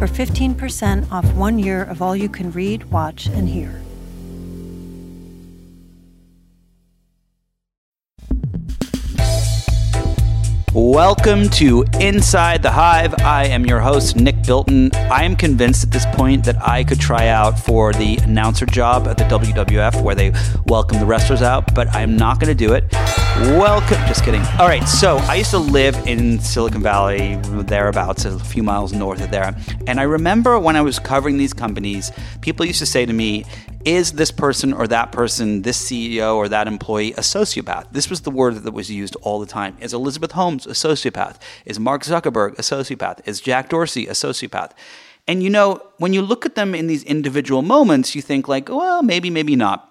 for 15% off one year of all you can read, watch, and hear. Welcome to Inside the Hive. I am your host, Nick Bilton. I am convinced at this point that I could try out for the announcer job at the WWF where they welcome the wrestlers out, but I'm not going to do it. Welcome. Just kidding. All right. So I used to live in Silicon Valley, thereabouts, a few miles north of there. And I remember when I was covering these companies, people used to say to me, is this person or that person, this CEO or that employee, a sociopath? This was the word that was used all the time. Is Elizabeth Holmes a sociopath? Is Mark Zuckerberg a sociopath? Is Jack Dorsey a sociopath? And you know, when you look at them in these individual moments, you think like, well, maybe, maybe not.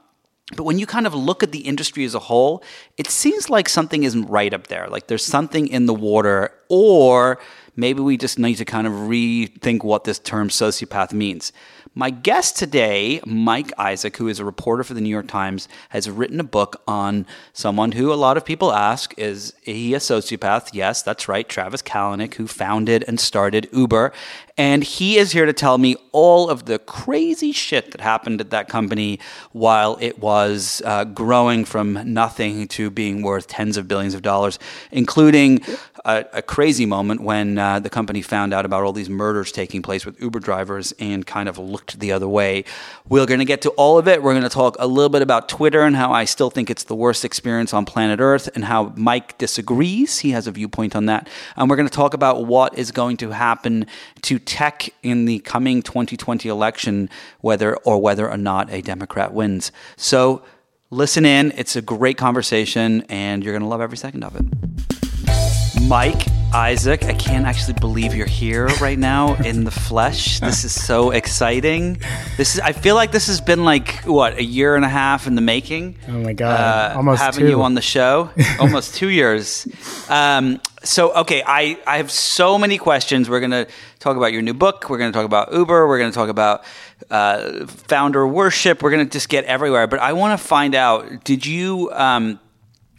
But when you kind of look at the industry as a whole, it seems like something isn't right up there. Like there's something in the water, or maybe we just need to kind of rethink what this term sociopath means. My guest today, Mike Isaac, who is a reporter for the New York Times, has written a book on someone who a lot of people ask is he a sociopath? Yes, that's right. Travis Kalanick, who founded and started Uber. And he is here to tell me all of the crazy shit that happened at that company while it was uh, growing from nothing to being worth tens of billions of dollars, including a, a crazy moment when uh, the company found out about all these murders taking place with Uber drivers and kind of looked the other way. We're going to get to all of it. We're going to talk a little bit about Twitter and how I still think it's the worst experience on planet Earth and how Mike disagrees. He has a viewpoint on that. And we're going to talk about what is going to happen to tech in the coming 2020 election, whether or whether or not a Democrat wins. So listen in. It's a great conversation, and you're going to love every second of it. Mike Isaac, I can't actually believe you're here right now in the flesh. This is so exciting. This is I feel like this has been like what, a year and a half in the making. Oh my god. Uh, Almost having two. you on the show. Almost 2 years. Um, so okay, I I have so many questions. We're going to talk about your new book, we're going to talk about Uber, we're going to talk about uh, founder worship. We're going to just get everywhere, but I want to find out did you um,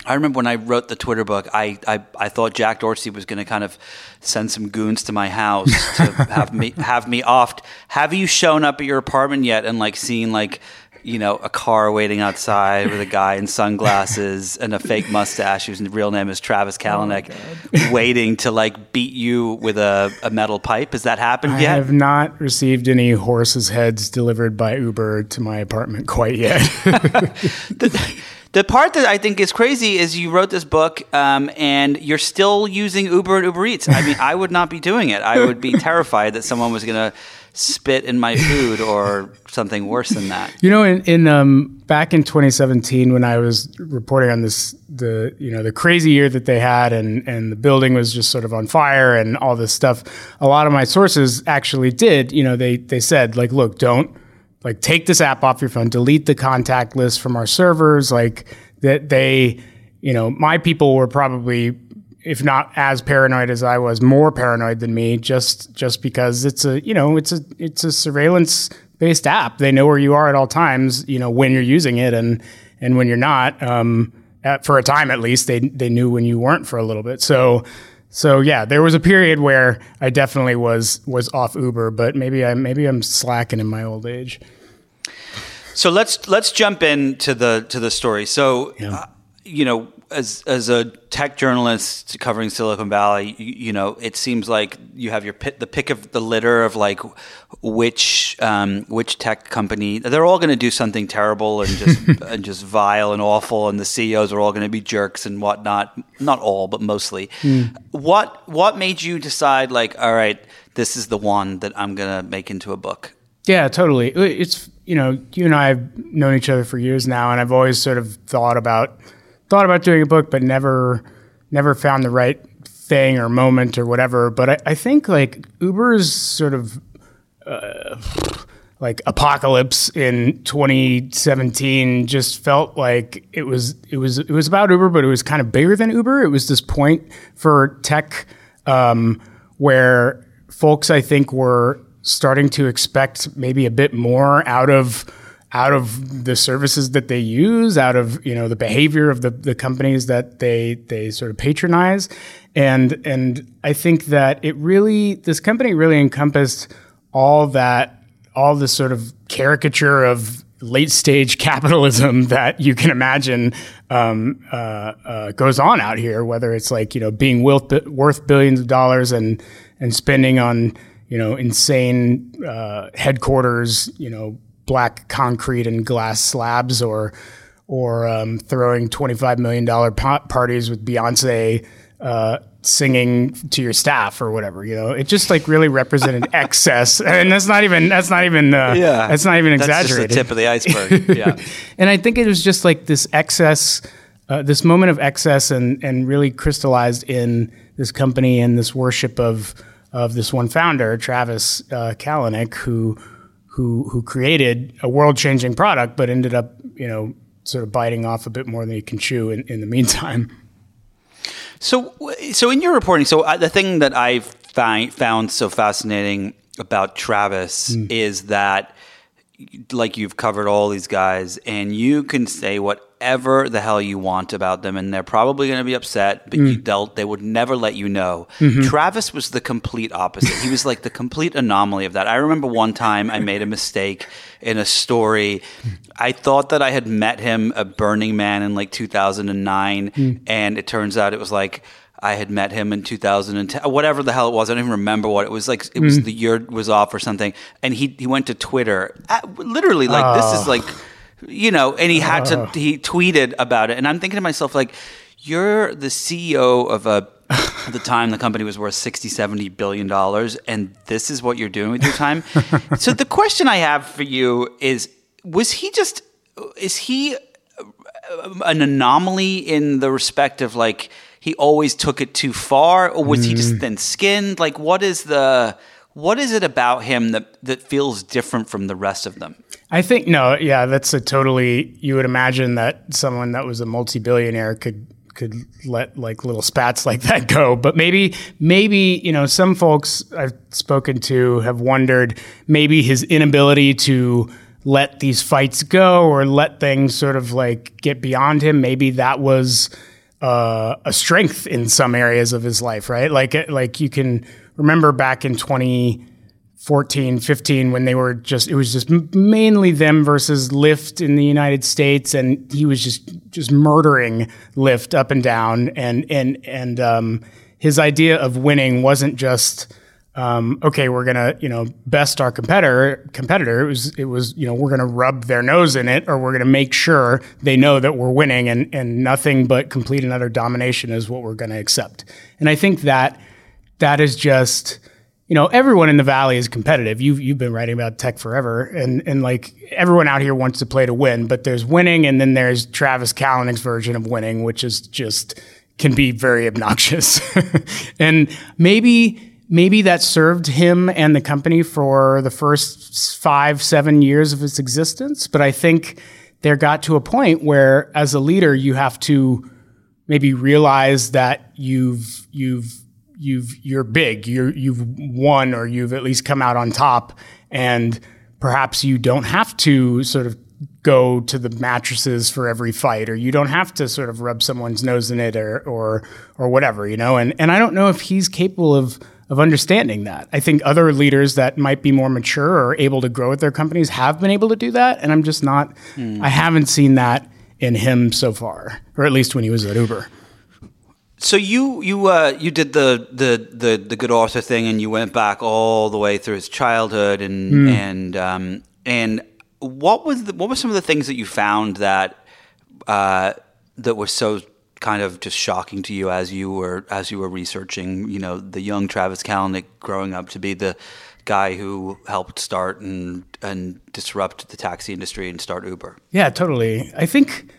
I remember when I wrote the Twitter book, I, I, I thought Jack Dorsey was going to kind of send some goons to my house to have me have me offed. Have you shown up at your apartment yet and like seen like you know a car waiting outside with a guy in sunglasses and a fake mustache whose real name is Travis oh Kalanick, oh waiting to like beat you with a, a metal pipe? Has that happened I yet? I have not received any horses' heads delivered by Uber to my apartment quite yet. the, the part that I think is crazy is you wrote this book um, and you're still using Uber and Uber Eats. I mean, I would not be doing it. I would be terrified that someone was going to spit in my food or something worse than that. You know, in, in um, back in 2017, when I was reporting on this, the you know the crazy year that they had, and and the building was just sort of on fire and all this stuff. A lot of my sources actually did. You know, they they said like, look, don't like take this app off your phone, delete the contact list from our servers. Like that they, you know, my people were probably, if not as paranoid as I was, more paranoid than me, just just because it's a, you know, it's a it's a surveillance based app. They know where you are at all times, you know, when you're using it and and when you're not. Um, at, for a time at least, they they knew when you weren't for a little bit. So. So yeah, there was a period where I definitely was was off Uber, but maybe I maybe I'm slacking in my old age. So let's let's jump into the to the story. So yeah. uh, you know, as as a tech journalist covering Silicon Valley, you, you, know, it seems like you have your pit, the pick of the litter of like which um, which tech company. They're all going to do something terrible and just and just vile and awful, and the CEOs are all going to be jerks and whatnot. Not all, but mostly. Mm. What what made you decide like, all right, this is the one that I'm going to make into a book? Yeah, totally. It's you know, you and I have known each other for years now, and I've always sort of thought about thought about doing a book, but never never found the right thing or moment or whatever. But I, I think like Uber's sort of uh, like apocalypse in 2017 just felt like it was it was it was about Uber, but it was kind of bigger than Uber. It was this point for tech um, where folks, I think, were starting to expect maybe a bit more out of out of the services that they use, out of you know the behavior of the, the companies that they they sort of patronize, and and I think that it really this company really encompassed all that all this sort of caricature of late stage capitalism that you can imagine um, uh, uh, goes on out here, whether it's like you know being worth, worth billions of dollars and and spending on you know insane uh, headquarters, you know black concrete and glass slabs, or or um, throwing twenty five million dollar parties with Beyonce uh, singing to your staff or whatever you know? It just like really represented excess. And that's not even that's not even uh, yeah. that's not even exaggerated that's just the tip of the iceberg. Yeah. And i think it was just like this excess uh, this moment of excess and and really crystallized in this company and this worship of of this one founder travis uh, kalanick who who who created a world changing product but ended up you know sort of biting off a bit more than he can chew in, in the meantime so, so in your reporting, so uh, the thing that I find found so fascinating about Travis mm. is that, like, you've covered all these guys, and you can say whatever the hell you want about them, and they're probably going to be upset, but mm. you, they'll, they would never let you know. Mm-hmm. Travis was the complete opposite. he was like the complete anomaly of that. I remember one time I made a mistake in a story. I thought that I had met him at Burning Man in like 2009, mm. and it turns out it was like I had met him in 2010, whatever the hell it was. I don't even remember what it was like. It was mm. the year was off or something, and he he went to Twitter, at, literally like oh. this is like, you know, and he had oh. to he tweeted about it, and I'm thinking to myself like, you're the CEO of a at the time the company was worth 60 70 billion dollars and this is what you're doing with your time so the question i have for you is was he just is he an anomaly in the respect of like he always took it too far or was mm. he just mm. thin skinned like what is the what is it about him that that feels different from the rest of them I think no, yeah, that's a totally. You would imagine that someone that was a multi-billionaire could could let like little spats like that go. But maybe, maybe, you know, some folks I've spoken to have wondered maybe his inability to let these fights go or let things sort of like get beyond him. Maybe that was uh, a strength in some areas of his life, right? Like, like you can remember back in 20, 14, 15 when they were just it was just mainly them versus Lyft in the United States and he was just just murdering Lyft up and down and and and um, his idea of winning wasn't just um, okay, we're gonna you know best our competitor competitor. It was it was you know we're gonna rub their nose in it, or we're gonna make sure they know that we're winning, and and nothing but complete and utter domination is what we're gonna accept. And I think that that is just you know, everyone in the valley is competitive. You've you've been writing about tech forever, and and like everyone out here wants to play to win. But there's winning, and then there's Travis Kalanick's version of winning, which is just can be very obnoxious. and maybe maybe that served him and the company for the first five seven years of its existence. But I think there got to a point where, as a leader, you have to maybe realize that you've you've you've you're big, you're you've won or you've at least come out on top, and perhaps you don't have to sort of go to the mattresses for every fight, or you don't have to sort of rub someone's nose in it, or or or whatever, you know. And and I don't know if he's capable of of understanding that. I think other leaders that might be more mature or able to grow with their companies have been able to do that, and I'm just not. Mm. I haven't seen that in him so far, or at least when he was at Uber. So you you uh, you did the, the the the good author thing, and you went back all the way through his childhood, and mm. and um, and what was the, what were some of the things that you found that uh, that were so kind of just shocking to you as you were as you were researching, you know, the young Travis Kalanick growing up to be the guy who helped start and and disrupt the taxi industry and start Uber. Yeah, totally. I think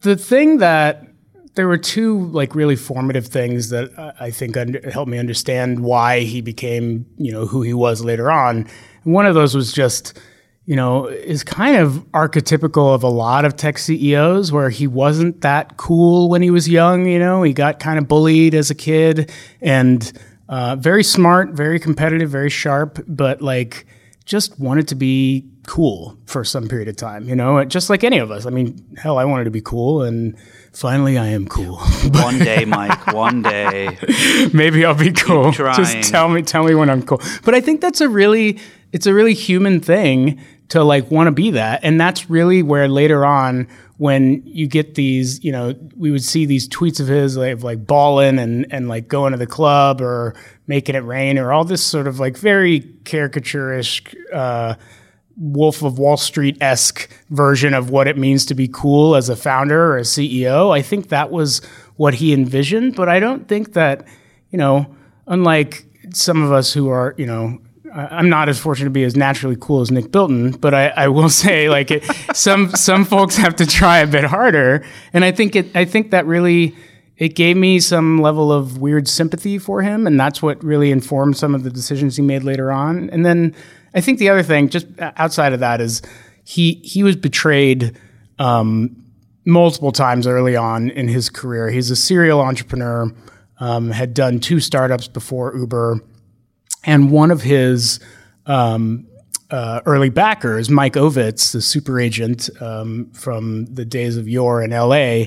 the thing that there were two like really formative things that uh, I think helped me understand why he became you know who he was later on. One of those was just you know, is kind of archetypical of a lot of tech CEOs where he wasn't that cool when he was young. You know, he got kind of bullied as a kid and uh, very smart, very competitive, very sharp, but like just wanted to be cool for some period of time, you know, just like any of us. I mean, hell, I wanted to be cool and finally I am cool. one day, Mike, one day. Maybe I'll be cool. Just tell me tell me when I'm cool. But I think that's a really it's a really human thing to like want to be that. And that's really where later on when you get these, you know, we would see these tweets of his like like balling and and like going to the club or making it rain or all this sort of like very caricaturish uh Wolf of Wall Street esque version of what it means to be cool as a founder or a CEO. I think that was what he envisioned, but I don't think that, you know, unlike some of us who are, you know, I'm not as fortunate to be as naturally cool as Nick Bilton, but I, I will say like it, some some folks have to try a bit harder, and I think it I think that really it gave me some level of weird sympathy for him, and that's what really informed some of the decisions he made later on. And then I think the other thing, just outside of that, is he he was betrayed um, multiple times early on in his career. He's a serial entrepreneur, um, had done two startups before Uber and one of his um, uh, early backers, Mike Ovitz, the super agent um, from the days of yore in LA,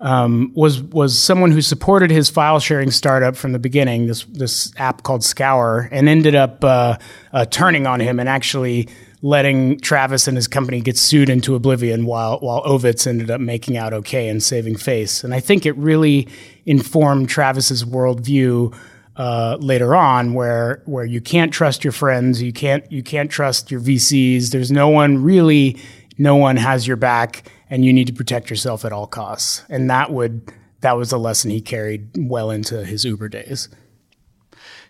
um, was was someone who supported his file sharing startup from the beginning. This this app called Scour, and ended up uh, uh, turning on him and actually letting Travis and his company get sued into oblivion while while Ovitz ended up making out okay and saving face. And I think it really informed Travis's worldview uh, later on where where you can't trust your friends, you can't you can't trust your VCs. There's no one really, no one has your back, and you need to protect yourself at all costs. And that would that was a lesson he carried well into his Uber days.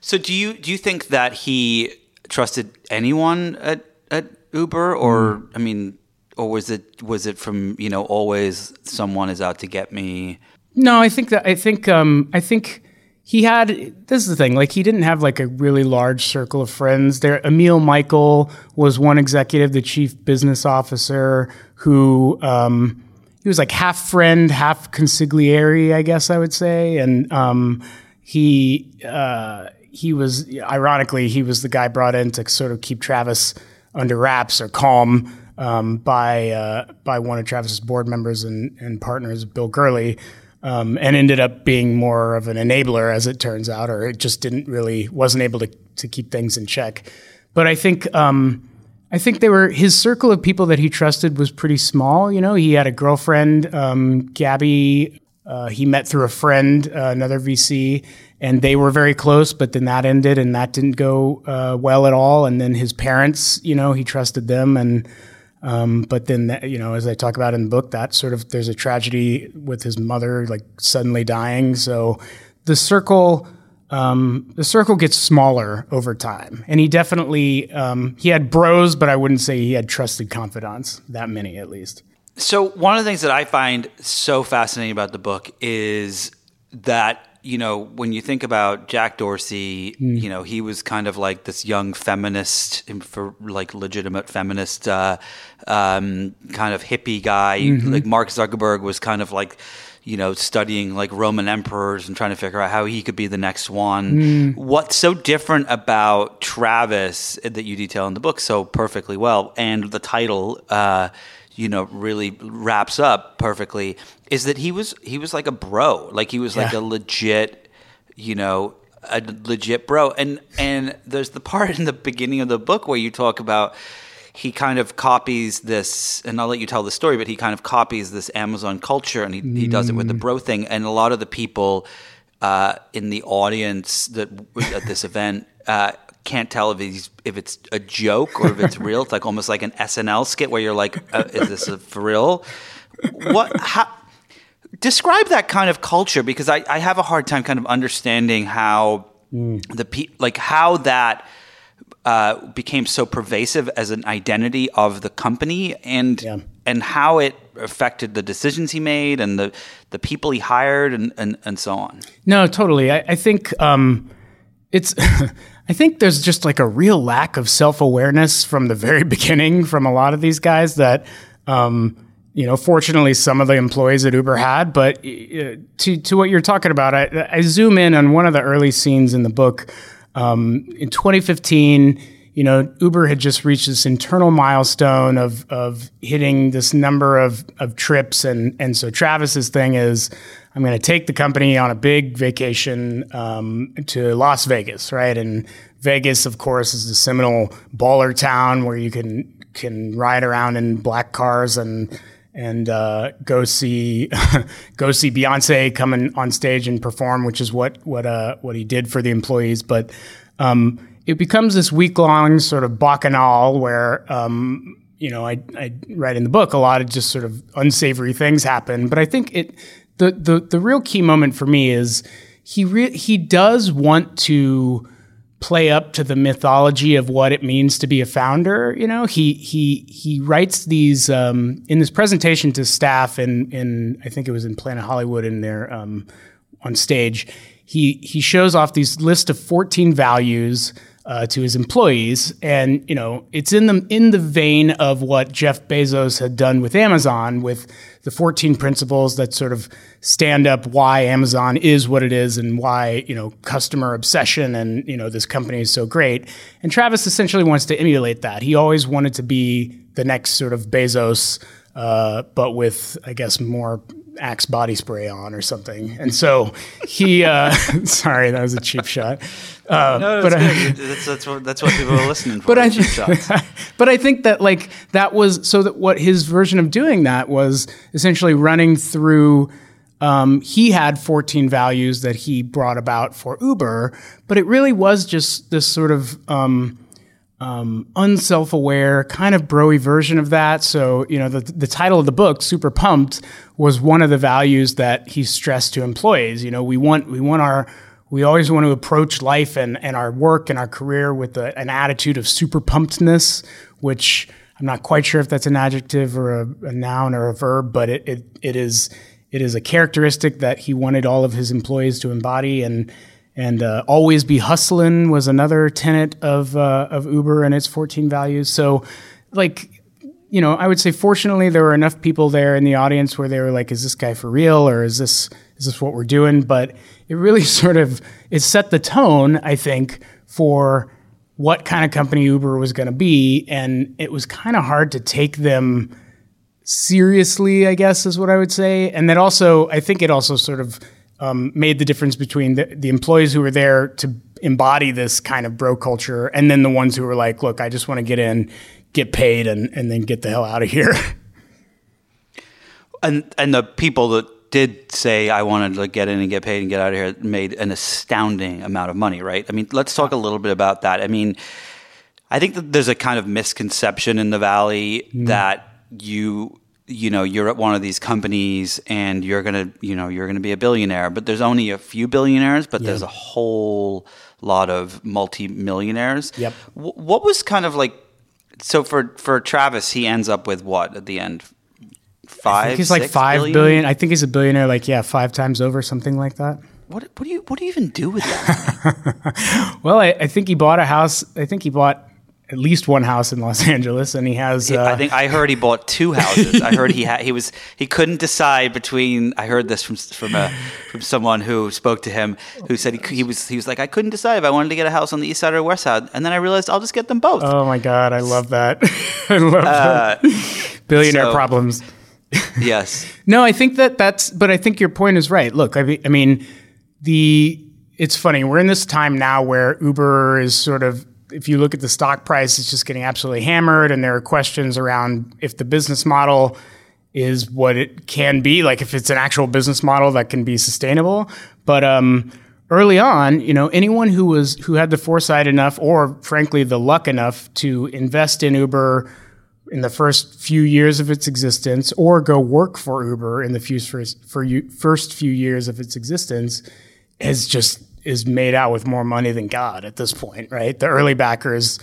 So do you do you think that he trusted anyone at at Uber, or mm. I mean, or was it was it from you know always someone is out to get me? No, I think that I think um, I think he had this is the thing like he didn't have like a really large circle of friends there. Emil michael was one executive the chief business officer who um, he was like half friend half consigliere i guess i would say. And um, he uh, he was ironically he was the guy brought in to sort of keep travis under wraps or calm um, by uh, by one of travis's board members and, and partners bill gurley um, and ended up being more of an enabler, as it turns out, or it just didn't really wasn't able to to keep things in check. But I think um, I think they were his circle of people that he trusted was pretty small. You know, he had a girlfriend, um, Gabby. Uh, he met through a friend, uh, another VC, and they were very close. But then that ended, and that didn't go uh, well at all. And then his parents, you know, he trusted them, and um, but then, that, you know, as I talk about in the book, that sort of there's a tragedy with his mother like suddenly dying. So the circle, um, the circle gets smaller over time, and he definitely um, he had bros, but I wouldn't say he had trusted confidants. That many, at least. So one of the things that I find so fascinating about the book is that you know, when you think about Jack Dorsey, mm. you know, he was kind of like this young feminist, for like legitimate feminist, uh, um, kind of hippie guy. Mm-hmm. Like Mark Zuckerberg was kind of like, you know, studying like Roman emperors and trying to figure out how he could be the next one. Mm. What's so different about Travis that you detail in the book so perfectly well, and the title, uh, you know, really wraps up perfectly is that he was he was like a bro, like he was yeah. like a legit, you know, a legit bro. And and there's the part in the beginning of the book where you talk about he kind of copies this, and I'll let you tell the story, but he kind of copies this Amazon culture, and he, mm. he does it with the bro thing. And a lot of the people uh, in the audience that at this event uh, can't tell if he's if it's a joke or if it's real. It's like almost like an SNL skit where you're like, uh, "Is this a, for real?" What? How? Describe that kind of culture because I, I have a hard time kind of understanding how mm. the pe- like how that uh, became so pervasive as an identity of the company and yeah. and how it affected the decisions he made and the the people he hired and and, and so on. No, totally. I, I think um, it's I think there's just like a real lack of self-awareness from the very beginning from a lot of these guys that um, you know, fortunately, some of the employees at Uber had. But uh, to to what you're talking about, I, I, zoom in on one of the early scenes in the book. Um, in 2015, you know, Uber had just reached this internal milestone of of hitting this number of of trips, and and so Travis's thing is, I'm going to take the company on a big vacation um, to Las Vegas, right? And Vegas, of course, is the seminal baller town where you can can ride around in black cars and and uh, go see go see Beyonce coming on stage and perform, which is what what uh, what he did for the employees. But um, it becomes this week long sort of bacchanal where um, you know I, I write in the book a lot of just sort of unsavory things happen. But I think it the the the real key moment for me is he re- he does want to play up to the mythology of what it means to be a founder. You know, he he he writes these um, in this presentation to staff in in I think it was in Planet Hollywood in there um, on stage. He he shows off these list of 14 values uh, to his employees, and you know it's in the in the vein of what Jeff Bezos had done with Amazon, with the 14 principles that sort of stand up why Amazon is what it is and why you know customer obsession and you know this company is so great. And Travis essentially wants to emulate that. He always wanted to be the next sort of Bezos, uh, but with I guess more Axe body spray on or something. And so he, uh, sorry, that was a cheap shot. Uh, no, but I, that's, that's, what, that's what people are listening for. But I, but I think that like that was so that what his version of doing that was essentially running through. Um, he had 14 values that he brought about for Uber, but it really was just this sort of um, um, unself-aware, kind of broy version of that. So, you know, the, the title of the book, "Super Pumped," was one of the values that he stressed to employees. You know, we want we want our we always want to approach life and, and our work and our career with a, an attitude of super pumpedness, which I'm not quite sure if that's an adjective or a, a noun or a verb, but it, it, it is it is a characteristic that he wanted all of his employees to embody and and uh, always be hustling was another tenet of uh, of Uber and its 14 values. So, like, you know, I would say fortunately there were enough people there in the audience where they were like, "Is this guy for real, or is this is this what we're doing?" But it really sort of it set the tone, I think, for what kind of company Uber was going to be, and it was kind of hard to take them seriously. I guess is what I would say, and that also I think it also sort of um, made the difference between the, the employees who were there to embody this kind of bro culture and then the ones who were like, look, I just want to get in, get paid, and, and then get the hell out of here. And and the people that did say I wanted to get in and get paid and get out of here made an astounding amount of money, right? I mean, let's talk a little bit about that. I mean, I think that there's a kind of misconception in the valley mm. that you you know you're at one of these companies and you're gonna you know you're gonna be a billionaire but there's only a few billionaires but yeah. there's a whole lot of multi-millionaires yep w- what was kind of like so for for travis he ends up with what at the end five he's like five billion? billion i think he's a billionaire like yeah five times over something like that what, what do you what do you even do with that? well, I, I, think he bought a house. I think he bought at least one house in Los Angeles, and he has. Uh, I think I heard he bought two houses. I heard he had he was he couldn't decide between. I heard this from from a from someone who spoke to him who said he, he was he was like I couldn't decide if I wanted to get a house on the east side or west side, and then I realized I'll just get them both. Oh my god, I love that! I love uh, that. Billionaire so, problems. yes. no, I think that that's. But I think your point is right. Look, I mean, I mean the. It's funny. We're in this time now where Uber is sort of if you look at the stock price, it's just getting absolutely hammered. And there are questions around if the business model is what it can be, like if it's an actual business model that can be sustainable. But um, early on, you know, anyone who was who had the foresight enough, or frankly the luck enough, to invest in Uber in the first few years of its existence, or go work for Uber in the first, first few years of its existence, has just is made out with more money than God at this point, right? The early backers,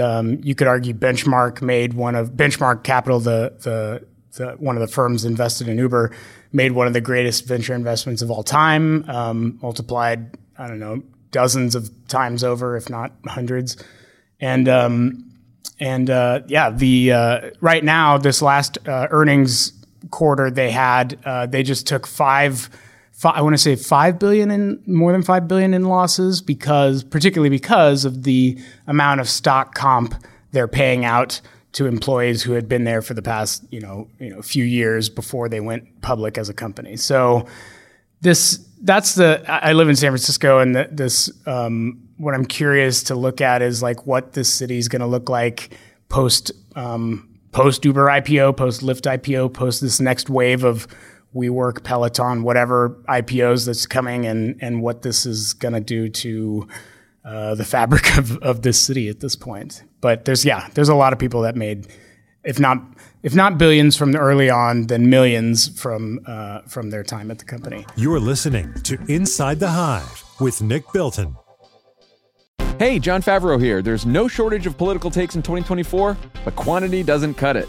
um, you could argue Benchmark made one of Benchmark Capital, the, the the one of the firms invested in Uber, made one of the greatest venture investments of all time. Um, multiplied, I don't know, dozens of times over, if not hundreds. And um, and uh, yeah, the uh, right now this last uh, earnings quarter they had, uh, they just took five. I want to say five billion in more than five billion in losses because, particularly because of the amount of stock comp they're paying out to employees who had been there for the past, you know, you know, few years before they went public as a company. So this that's the I live in San Francisco, and this um, what I'm curious to look at is like what this city is going to look like post um, post Uber IPO, post Lyft IPO, post this next wave of WeWork, Peloton, whatever IPOs that's coming, and and what this is going to do to uh, the fabric of, of this city at this point. But there's yeah, there's a lot of people that made, if not if not billions from early on, then millions from uh, from their time at the company. You're listening to Inside the Hive with Nick Bilton. Hey, Jon Favreau here. There's no shortage of political takes in 2024, but quantity doesn't cut it.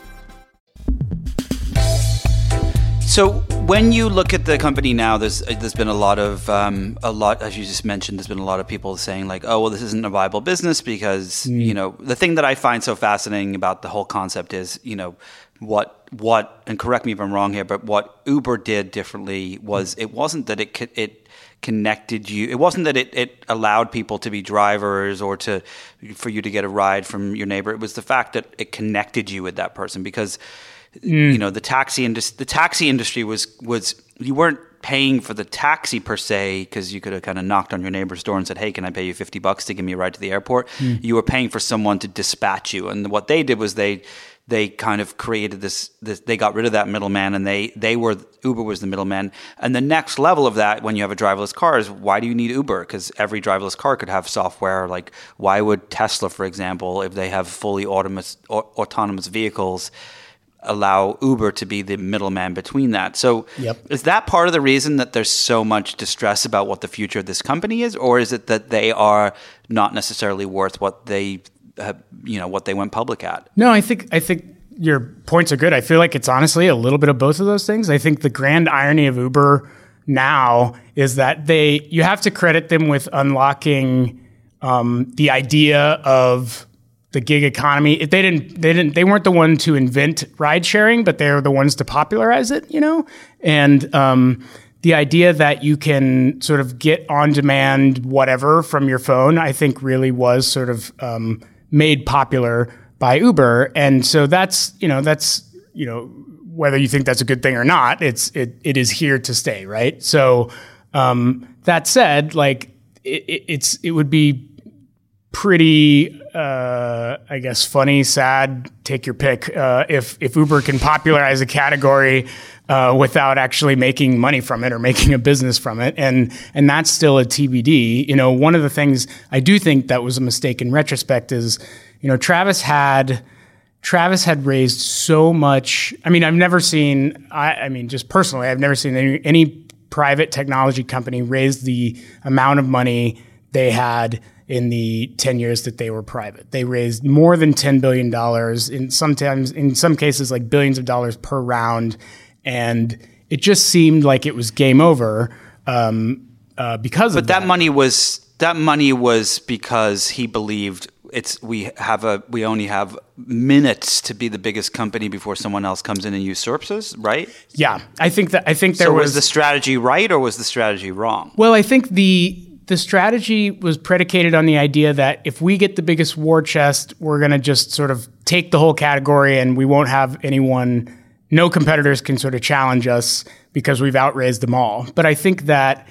So when you look at the company now, there's there's been a lot of um, a lot as you just mentioned. There's been a lot of people saying like, oh well, this isn't a viable business because mm. you know the thing that I find so fascinating about the whole concept is you know what what and correct me if I'm wrong here, but what Uber did differently was it wasn't that it it connected you. It wasn't that it, it allowed people to be drivers or to for you to get a ride from your neighbor. It was the fact that it connected you with that person because Mm. You know, the taxi industry, the taxi industry was was you weren't paying for the taxi per se because you could have kind of knocked on your neighbor's door and said, "Hey, can I pay you fifty bucks to give me a ride to the airport?" Mm. You were paying for someone to dispatch you, and what they did was they they kind of created this, this they got rid of that middleman and they they were Uber was the middleman and the next level of that when you have a driverless car is why do you need Uber because every driverless car could have software like why would Tesla for example if they have fully autonomous autonomous vehicles allow Uber to be the middleman between that. So, yep. is that part of the reason that there's so much distress about what the future of this company is, or is it that they are not necessarily worth what they, have, you know, what they went public at? No, I think I think your points are good. I feel like it's honestly a little bit of both of those things. I think the grand irony of Uber now is that they you have to credit them with unlocking um, the idea of the gig economy. They didn't, they didn't, they weren't the one to invent ride sharing, but they're the ones to popularize it, you know? And, um, the idea that you can sort of get on demand whatever from your phone, I think really was sort of, um, made popular by Uber. And so that's, you know, that's, you know, whether you think that's a good thing or not, it's, it, it is here to stay, right? So, um, that said, like, it, it's, it would be pretty, uh, I guess, funny, sad, take your pick. Uh, if if Uber can popularize a category uh, without actually making money from it or making a business from it, and and that's still a TBD. You know, one of the things I do think that was a mistake in retrospect is, you know, Travis had. Travis had raised so much. I mean, I've never seen. I, I mean, just personally, I've never seen any, any private technology company raise the amount of money they had in the 10 years that they were private. They raised more than $10 billion in sometimes in some cases like billions of dollars per round and it just seemed like it was game over um, uh, because but that. that money was that money was because he believed it's we have a we only have minutes to be the biggest company before someone else comes in and usurps us, right? Yeah, I think that I think there so was, was the strategy right or was the strategy wrong? Well, I think the the strategy was predicated on the idea that if we get the biggest war chest, we're going to just sort of take the whole category and we won't have anyone, no competitors can sort of challenge us because we've outraised them all. But I think that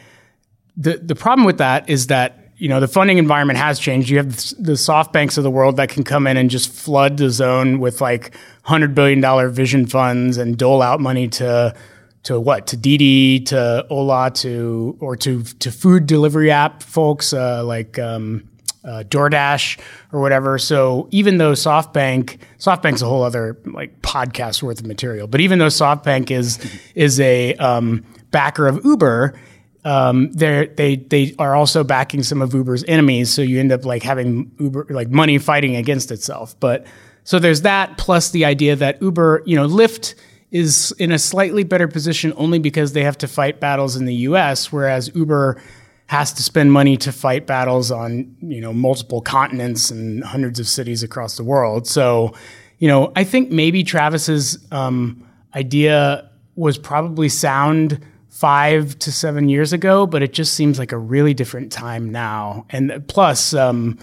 the, the problem with that is that you know the funding environment has changed. You have the soft banks of the world that can come in and just flood the zone with like hundred billion dollar vision funds and dole out money to to what to Didi to Ola to or to to food delivery app folks uh, like um, uh, DoorDash or whatever. So even though SoftBank, SoftBank's a whole other like podcast worth of material, but even though SoftBank is is a um, backer of Uber, um, they they they are also backing some of Uber's enemies. So you end up like having Uber like money fighting against itself. But so there's that plus the idea that Uber, you know, Lyft is in a slightly better position only because they have to fight battles in the U.S., whereas Uber has to spend money to fight battles on you know multiple continents and hundreds of cities across the world. So, you know, I think maybe Travis's um, idea was probably sound five to seven years ago, but it just seems like a really different time now. And plus, um,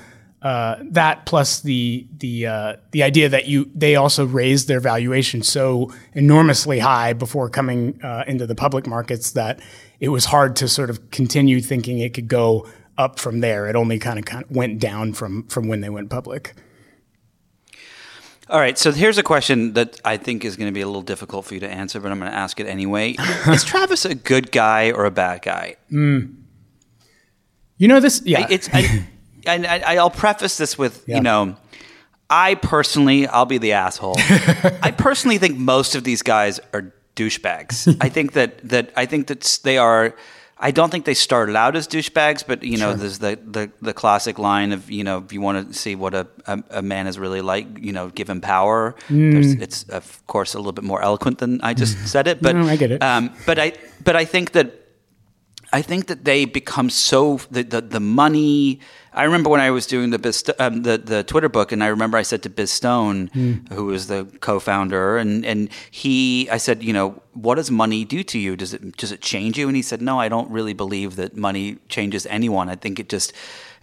uh, that plus the the uh, the idea that you they also raised their valuation so enormously high before coming uh, into the public markets that it was hard to sort of continue thinking it could go up from there. It only kind of kind of went down from from when they went public. All right, so here's a question that I think is going to be a little difficult for you to answer, but I'm going to ask it anyway. is Travis a good guy or a bad guy? Mm. You know this, yeah. It's I, I, will preface this with yeah. you know, I personally, I'll be the asshole. I personally think most of these guys are douchebags. I think that that I think that they are. I don't think they started out as douchebags, but you know, sure. there's the, the the classic line of you know, if you want to see what a, a, a man is really like, you know, give him power. Mm. It's of course a little bit more eloquent than I just said it, but no, I get it. Um, but I but I think that I think that they become so the the, the money I remember when I was doing the um, the the Twitter book, and I remember I said to Biz Stone, mm. who was the co-founder, and and he, I said, you know, what does money do to you? Does it does it change you? And he said, no, I don't really believe that money changes anyone. I think it just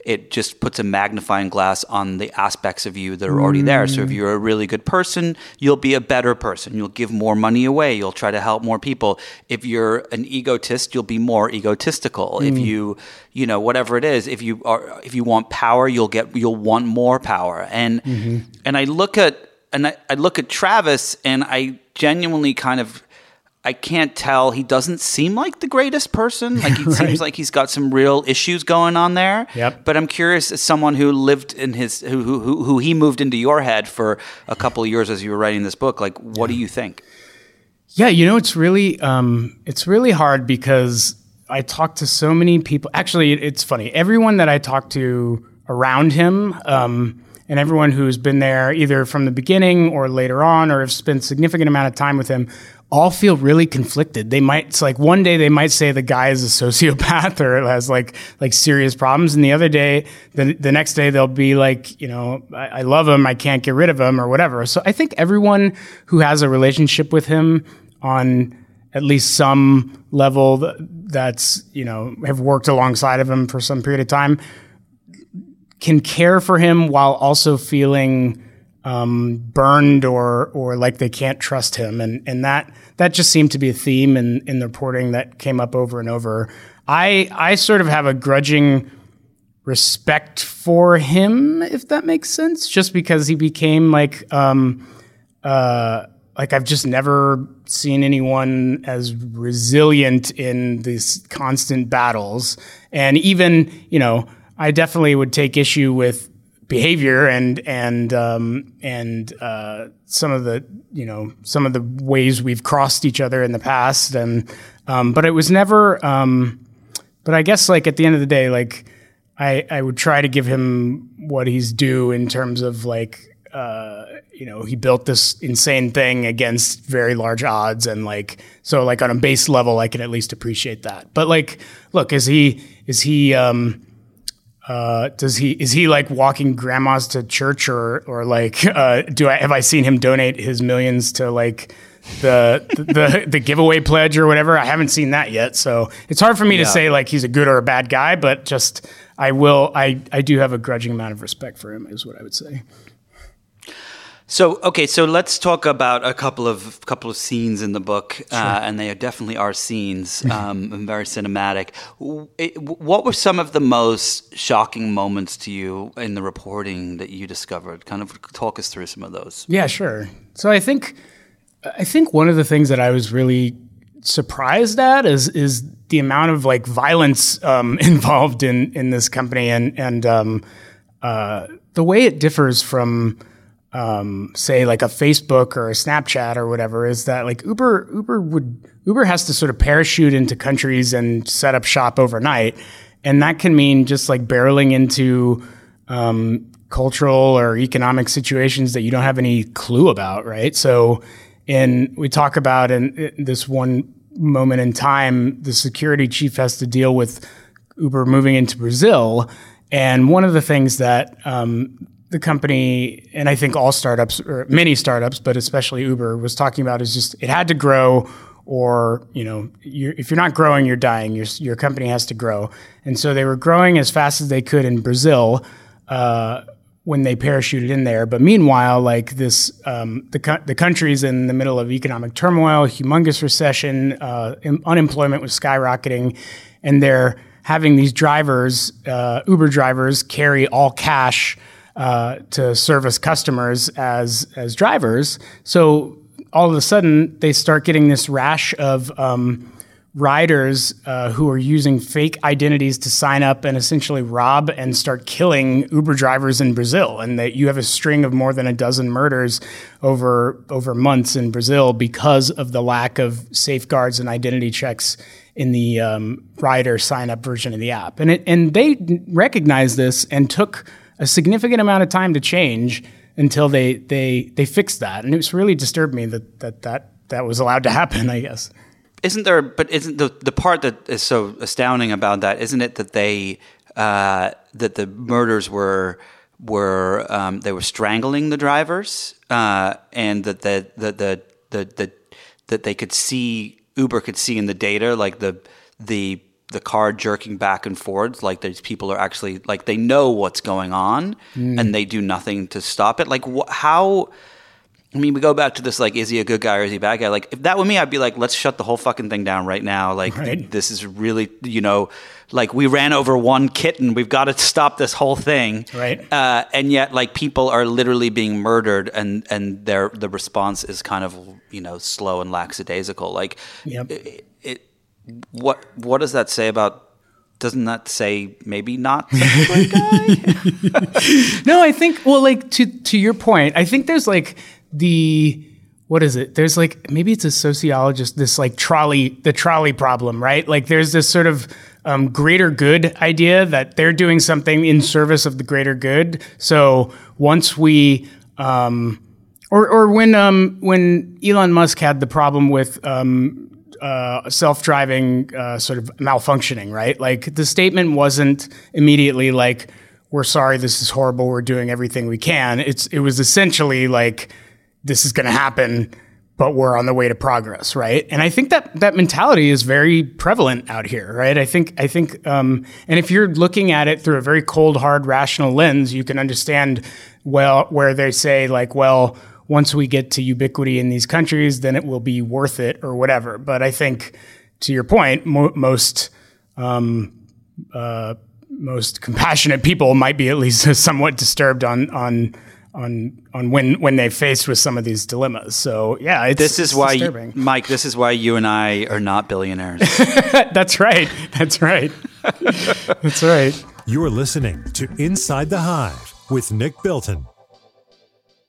it just puts a magnifying glass on the aspects of you that are already there. So if mm. you're a really good person, you'll be a better person. You'll give more money away. You'll try to help more people. If you're an egotist, you'll be more egotistical. Mm. If you, you know, whatever it is, if you are, if you want power, you'll get, you'll want more power. And, mm-hmm. and I look at, and I, I look at Travis and I genuinely kind of I can't tell. He doesn't seem like the greatest person. Like he right. seems like he's got some real issues going on there. Yep. But I'm curious, as someone who lived in his, who who who he moved into your head for a couple of years as you were writing this book. Like, what yeah. do you think? Yeah, you know, it's really um, it's really hard because I talked to so many people. Actually, it's funny. Everyone that I talked to around him. Um, and everyone who's been there either from the beginning or later on or have spent significant amount of time with him all feel really conflicted. They might it's like one day they might say the guy is a sociopath or has like like serious problems, and the other day, the the next day they'll be like, you know, I, I love him, I can't get rid of him or whatever. So I think everyone who has a relationship with him on at least some level that's you know have worked alongside of him for some period of time can care for him while also feeling um, burned or or like they can't trust him, and and that that just seemed to be a theme in in the reporting that came up over and over. I I sort of have a grudging respect for him, if that makes sense, just because he became like um, uh, like I've just never seen anyone as resilient in these constant battles, and even you know I definitely would take issue with behavior and and um, and uh, some of the you know some of the ways we've crossed each other in the past. And um, but it was never um, but I guess like at the end of the day like I I would try to give him what he's due in terms of like uh, you know he built this insane thing against very large odds and like so like on a base level I can at least appreciate that. But like look is he is he um uh, does he is he like walking grandmas to church or or like uh, do I have I seen him donate his millions to like the the the giveaway pledge or whatever? I haven't seen that yet, so it's hard for me yeah. to say like he's a good or a bad guy. But just I will I I do have a grudging amount of respect for him, is what I would say. So okay, so let's talk about a couple of couple of scenes in the book, uh, sure. uh, and they definitely are scenes, um, and very cinematic. It, what were some of the most shocking moments to you in the reporting that you discovered? Kind of talk us through some of those. Yeah, sure. So I think I think one of the things that I was really surprised at is is the amount of like violence um, involved in in this company, and and um, uh, the way it differs from um, say like a Facebook or a Snapchat or whatever is that like Uber Uber would Uber has to sort of parachute into countries and set up shop overnight, and that can mean just like barreling into um, cultural or economic situations that you don't have any clue about, right? So, in we talk about in, in this one moment in time, the security chief has to deal with Uber moving into Brazil. And one of the things that um, the company, and I think all startups, or many startups, but especially Uber, was talking about is just it had to grow, or you know, you're, if you're not growing, you're dying. Your your company has to grow, and so they were growing as fast as they could in Brazil. Uh, when they parachuted in there, but meanwhile, like this, um, the co- the country's in the middle of economic turmoil, humongous recession, uh, unemployment was skyrocketing, and they're having these drivers, uh, Uber drivers, carry all cash uh, to service customers as as drivers. So all of a sudden, they start getting this rash of um, riders uh, who are using fake identities to sign up and essentially rob and start killing Uber drivers in Brazil, and that you have a string of more than a dozen murders over over months in Brazil because of the lack of safeguards and identity checks in the um, rider sign up version of the app, and it, and they recognized this and took a significant amount of time to change until they they they fixed that, and it was really disturbed me that that that that was allowed to happen. I guess. Isn't there? But isn't the the part that is so astounding about that? Isn't it that they uh, that the murders were were um, they were strangling the drivers, uh, and that the the the the, the that they could see Uber could see in the data like the the the car jerking back and forth like these people are actually like they know what's going on mm. and they do nothing to stop it like wh- how I mean, we go back to this like, is he a good guy or is he a bad guy? Like, if that were me, I'd be like, let's shut the whole fucking thing down right now. Like, right. this is really, you know, like we ran over one kitten. We've got to stop this whole thing. Right. Uh, and yet, like, people are literally being murdered, and and their the response is kind of you know slow and lackadaisical. Like, yep. it, what what does that say about doesn't that say maybe not no, I think well, like to to your point, I think there's like the what is it? There's like maybe it's a sociologist. This like trolley, the trolley problem, right? Like there's this sort of um, greater good idea that they're doing something in service of the greater good. So once we um, or, or when um, when Elon Musk had the problem with um, uh, self-driving uh, sort of malfunctioning, right? Like the statement wasn't immediately like, "We're sorry, this is horrible. We're doing everything we can." It's it was essentially like this is going to happen, but we're on the way to progress, right? And I think that that mentality is very prevalent out here, right? I think I think, um, and if you're looking at it through a very cold, hard, rational lens, you can understand well where they say like, well, once we get to ubiquity in these countries, then it will be worth it or whatever. But I think, to your point, mo- most um, uh, most compassionate people might be at least somewhat disturbed on on on on when when they faced with some of these dilemmas. So yeah, this is why you, Mike. This is why you and I are not billionaires. That's right. That's right. That's right. You're listening to Inside the Hive with Nick Bilton.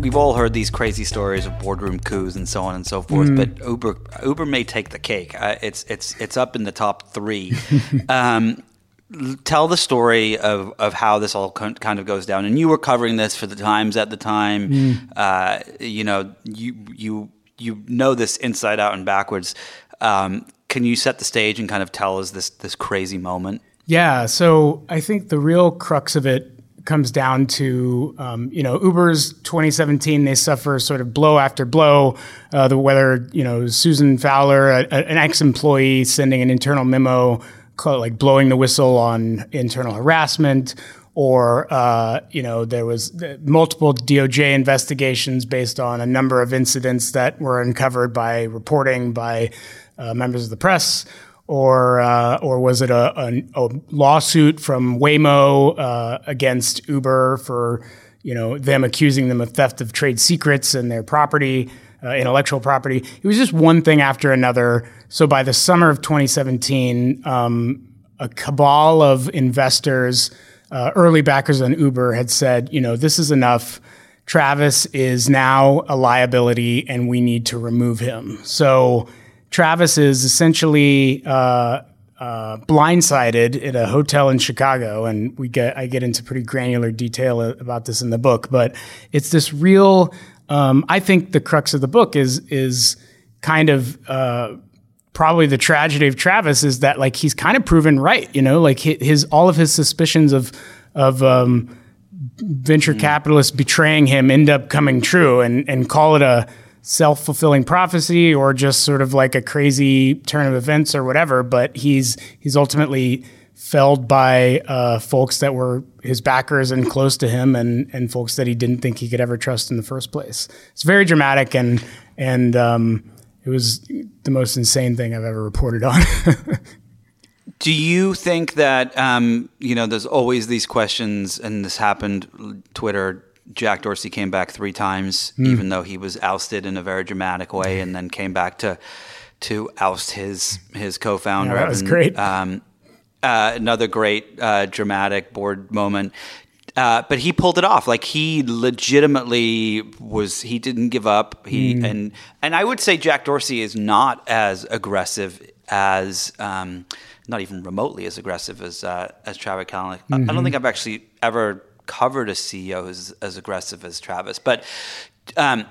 we've all heard these crazy stories of boardroom coups and so on and so forth. Mm. But Uber, Uber may take the cake. Uh, it's it's it's up in the top three. um, tell the story of, of how this all kind of goes down. And you were covering this for the Times at the time. Uh, you know, you you you know this inside out and backwards. Um, can you set the stage and kind of tell us this this crazy moment? Yeah, so I think the real crux of it comes down to um, you know Uber's 2017. They suffer sort of blow after blow. Uh, the whether you know Susan Fowler, a, a, an ex-employee, sending an internal memo like blowing the whistle on internal harassment. Or uh, you know there was multiple DOJ investigations based on a number of incidents that were uncovered by reporting by uh, members of the press, or uh, or was it a, a, a, lawsuit from Waymo uh, against Uber for you know them accusing them of theft of trade secrets and their property, uh, intellectual property? It was just one thing after another. So by the summer of 2017, um, a cabal of investors, uh, early backers on Uber, had said, you know, this is enough. Travis is now a liability, and we need to remove him. So Travis is essentially uh, uh, blindsided at a hotel in Chicago, and we get I get into pretty granular detail about this in the book. But it's this real. Um, I think the crux of the book is is kind of uh, probably the tragedy of Travis is that like he's kind of proven right. You know, like his all of his suspicions of of um, venture capitalists betraying him end up coming true, and and call it a self fulfilling prophecy or just sort of like a crazy turn of events or whatever. But he's he's ultimately felled by uh, folks that were his backers and close to him, and and folks that he didn't think he could ever trust in the first place. It's very dramatic, and and um, it was the most insane thing I've ever reported on. Do you think that um, you know? There's always these questions, and this happened. Twitter Jack Dorsey came back three times, mm. even though he was ousted in a very dramatic way, and then came back to to oust his his co-founder. Yeah, that was great. Um, uh, another great uh, dramatic board moment. Uh, but he pulled it off. Like he legitimately was. He didn't give up. He mm. and and I would say Jack Dorsey is not as aggressive as. Um, not even remotely as aggressive as uh, as Travis Kalanick. Mm-hmm. I don't mm-hmm. think I've actually ever covered a CEO as, as aggressive as Travis. But um,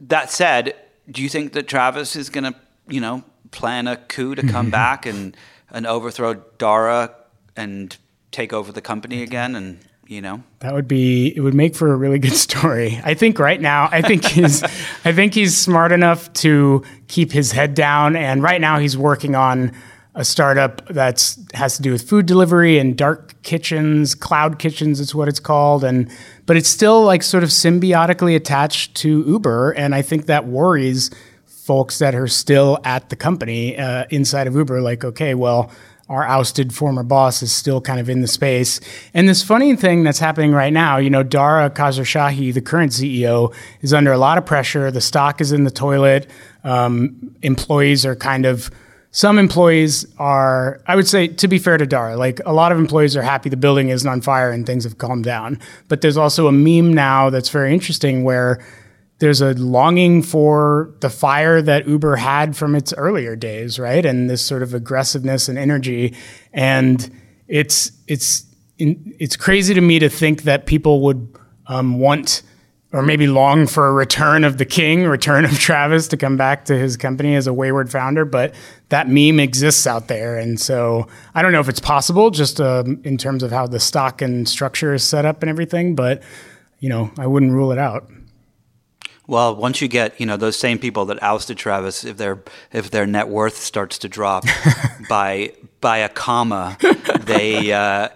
that said, do you think that Travis is going to, you know, plan a coup to come back and and overthrow Dara and take over the company again and you know? That would be it would make for a really good story. I think right now i think he's i think he's smart enough to keep his head down and right now he's working on a startup that has to do with food delivery and dark kitchens, cloud kitchens is what it's called, and but it's still like sort of symbiotically attached to Uber, and I think that worries folks that are still at the company uh, inside of Uber. Like, okay, well, our ousted former boss is still kind of in the space. And this funny thing that's happening right now, you know, Dara Khosrowshahi, the current CEO, is under a lot of pressure. The stock is in the toilet. Um, employees are kind of some employees are, I would say, to be fair to Dara, like a lot of employees are happy the building isn't on fire and things have calmed down. But there's also a meme now that's very interesting where there's a longing for the fire that Uber had from its earlier days, right? And this sort of aggressiveness and energy. And it's, it's, it's crazy to me to think that people would um, want or maybe long for a return of the king, return of Travis to come back to his company as a wayward founder. But that meme exists out there. And so I don't know if it's possible just um, in terms of how the stock and structure is set up and everything, but you know, I wouldn't rule it out. Well, once you get, you know, those same people that ousted Travis, if their if their net worth starts to drop by by a comma, they uh,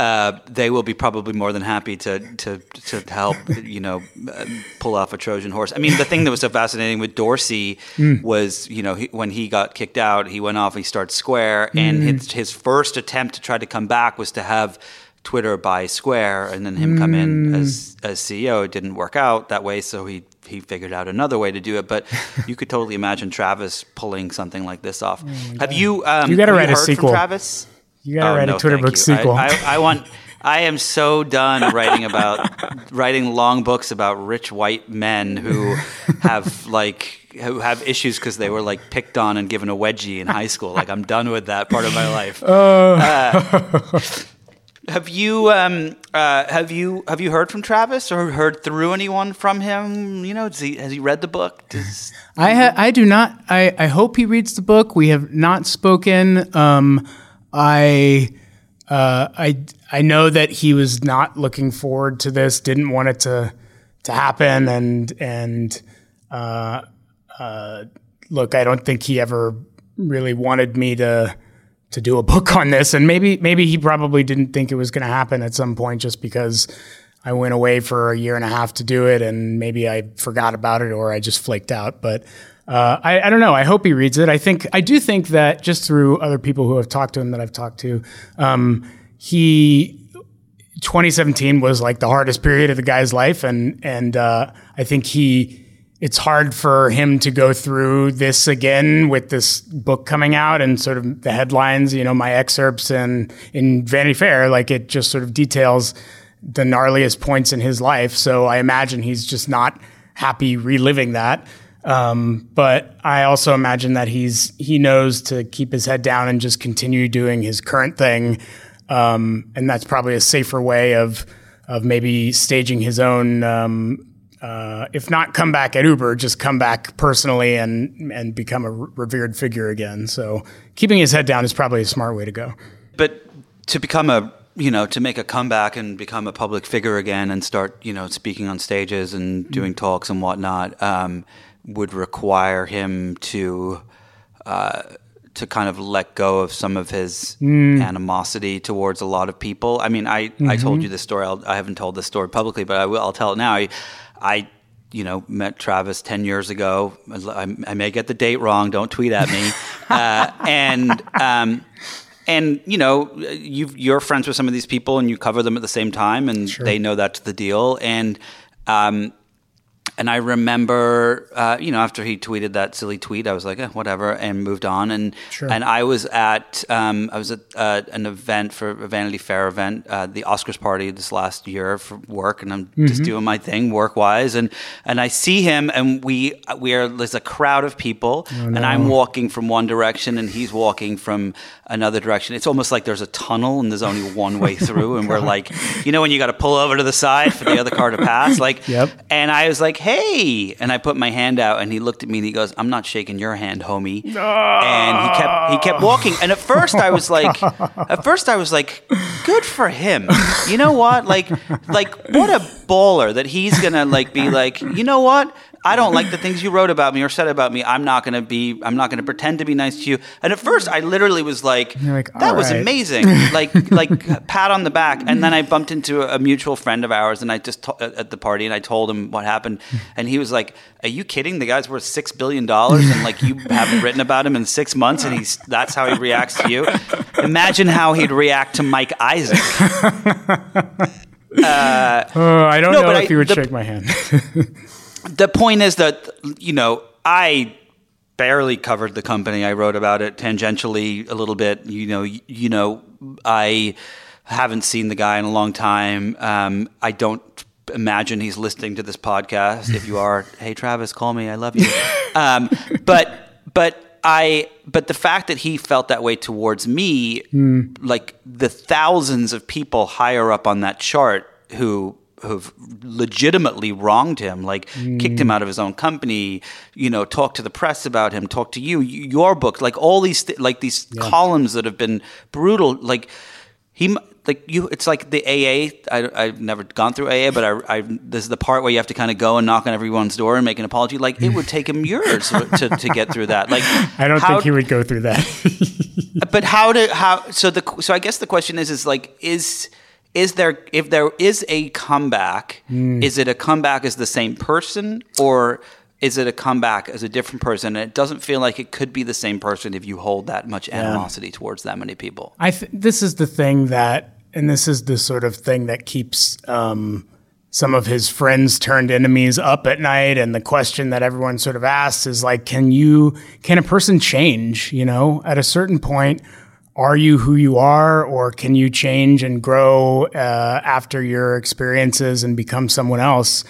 uh, they will be probably more than happy to to to help you know uh, pull off a Trojan horse. I mean, the thing that was so fascinating with Dorsey mm. was you know he, when he got kicked out, he went off, he started Square, and mm. his his first attempt to try to come back was to have Twitter buy Square, and then him come in hmm. as as CEO. It didn't work out that way, so he he figured out another way to do it. But you could totally imagine Travis pulling something like this off. Oh have you? Um, you got to write a sequel, Travis. You gotta oh, write no, a Twitter book you. sequel. I, I, I, want I am so done writing about writing long books about rich white men who have like who have issues because they were like picked on and given a wedgie in high school. Like I'm done with that part of my life. Uh, have you um, uh, have you have you heard from Travis or heard through anyone from him? You know, he, has he read the book? Does, I ha- I do not. I, I hope he reads the book. We have not spoken. Um, I uh, I I know that he was not looking forward to this. Didn't want it to to happen. And and uh, uh, look, I don't think he ever really wanted me to to do a book on this. And maybe maybe he probably didn't think it was going to happen at some point, just because. I went away for a year and a half to do it, and maybe I forgot about it or I just flaked out. But uh, I, I, don't know. I hope he reads it. I think I do think that just through other people who have talked to him that I've talked to, um, he 2017 was like the hardest period of the guy's life, and and uh, I think he it's hard for him to go through this again with this book coming out and sort of the headlines, you know, my excerpts and in Vanity Fair, like it just sort of details the gnarliest points in his life. So I imagine he's just not happy reliving that. Um, but I also imagine that he's he knows to keep his head down and just continue doing his current thing, um, and that's probably a safer way of of maybe staging his own. Um, uh, if not come back at Uber, just come back personally and and become a revered figure again. So keeping his head down is probably a smart way to go. But to become a you know, to make a comeback and become a public figure again and start, you know, speaking on stages and doing talks and whatnot, um, would require him to uh, to kind of let go of some of his mm. animosity towards a lot of people. I mean, I, mm-hmm. I told mm-hmm. you this story. I'll, I have not told this story publicly, but I will. I'll tell it now. I, I you know, met Travis 10 years ago. I, I, may get the date wrong. Don't tweet at me. uh, and, um, and you know you are friends with some of these people and you cover them at the same time and sure. they know that's the deal and um, and I remember, uh, you know, after he tweeted that silly tweet, I was like, eh, whatever, and moved on. And sure. and I was at um, I was at uh, an event for a Vanity Fair event, uh, the Oscars party this last year for work, and I'm mm-hmm. just doing my thing work wise. And and I see him, and we we are there's a crowd of people, oh, no. and I'm walking from one direction, and he's walking from another direction. It's almost like there's a tunnel, and there's only one way through, and we're like, you know, when you got to pull over to the side for the other car to pass, like. Yep. And I was like, hey hey. And I put my hand out and he looked at me and he goes, I'm not shaking your hand, homie. No. And he kept he kept walking. And at first I was like at first I was like, good for him. You know what? Like like what a baller that he's gonna like be like, you know what? I don't like the things you wrote about me or said about me. I'm not going to be, I'm not going to pretend to be nice to you. And at first, I literally was like, like that was right. amazing. like, like pat on the back. And then I bumped into a, mutual friend of ours and I just, t- at the party and I told him what happened. And he was like, are you kidding? The guy's worth $6 billion and like you haven't written about him in six months and he's, that's how he reacts to you. Imagine how he'd react to Mike Isaac. Uh, uh, I don't no, know if I, he would the, shake my hand the point is that you know I barely covered the company. I wrote about it tangentially a little bit. You know, you, you know, I haven't seen the guy in a long time. Um, I don't imagine he's listening to this podcast. If you are, hey Travis, call me. I love you. Um, but but I but the fact that he felt that way towards me, mm. like the thousands of people higher up on that chart who who've legitimately wronged him, like mm. kicked him mm. out of his own company, you know, talked to the press about him, talked to you, your book, like all these, th- like these yeah. columns that have been brutal, like he, like you, it's like the AA. I, have never gone through AA, but I, I, this is the part where you have to kind of go and knock on everyone's door and make an apology. Like it would take him years to, to get through that. Like I don't how, think he would go through that. but how to how? So the so I guess the question is is like is is there if there is a comeback mm. is it a comeback as the same person or is it a comeback as a different person and it doesn't feel like it could be the same person if you hold that much animosity yeah. towards that many people i th- this is the thing that and this is the sort of thing that keeps um, some of his friends turned enemies up at night and the question that everyone sort of asks is like can you can a person change you know at a certain point are you who you are, or can you change and grow uh, after your experiences and become someone else?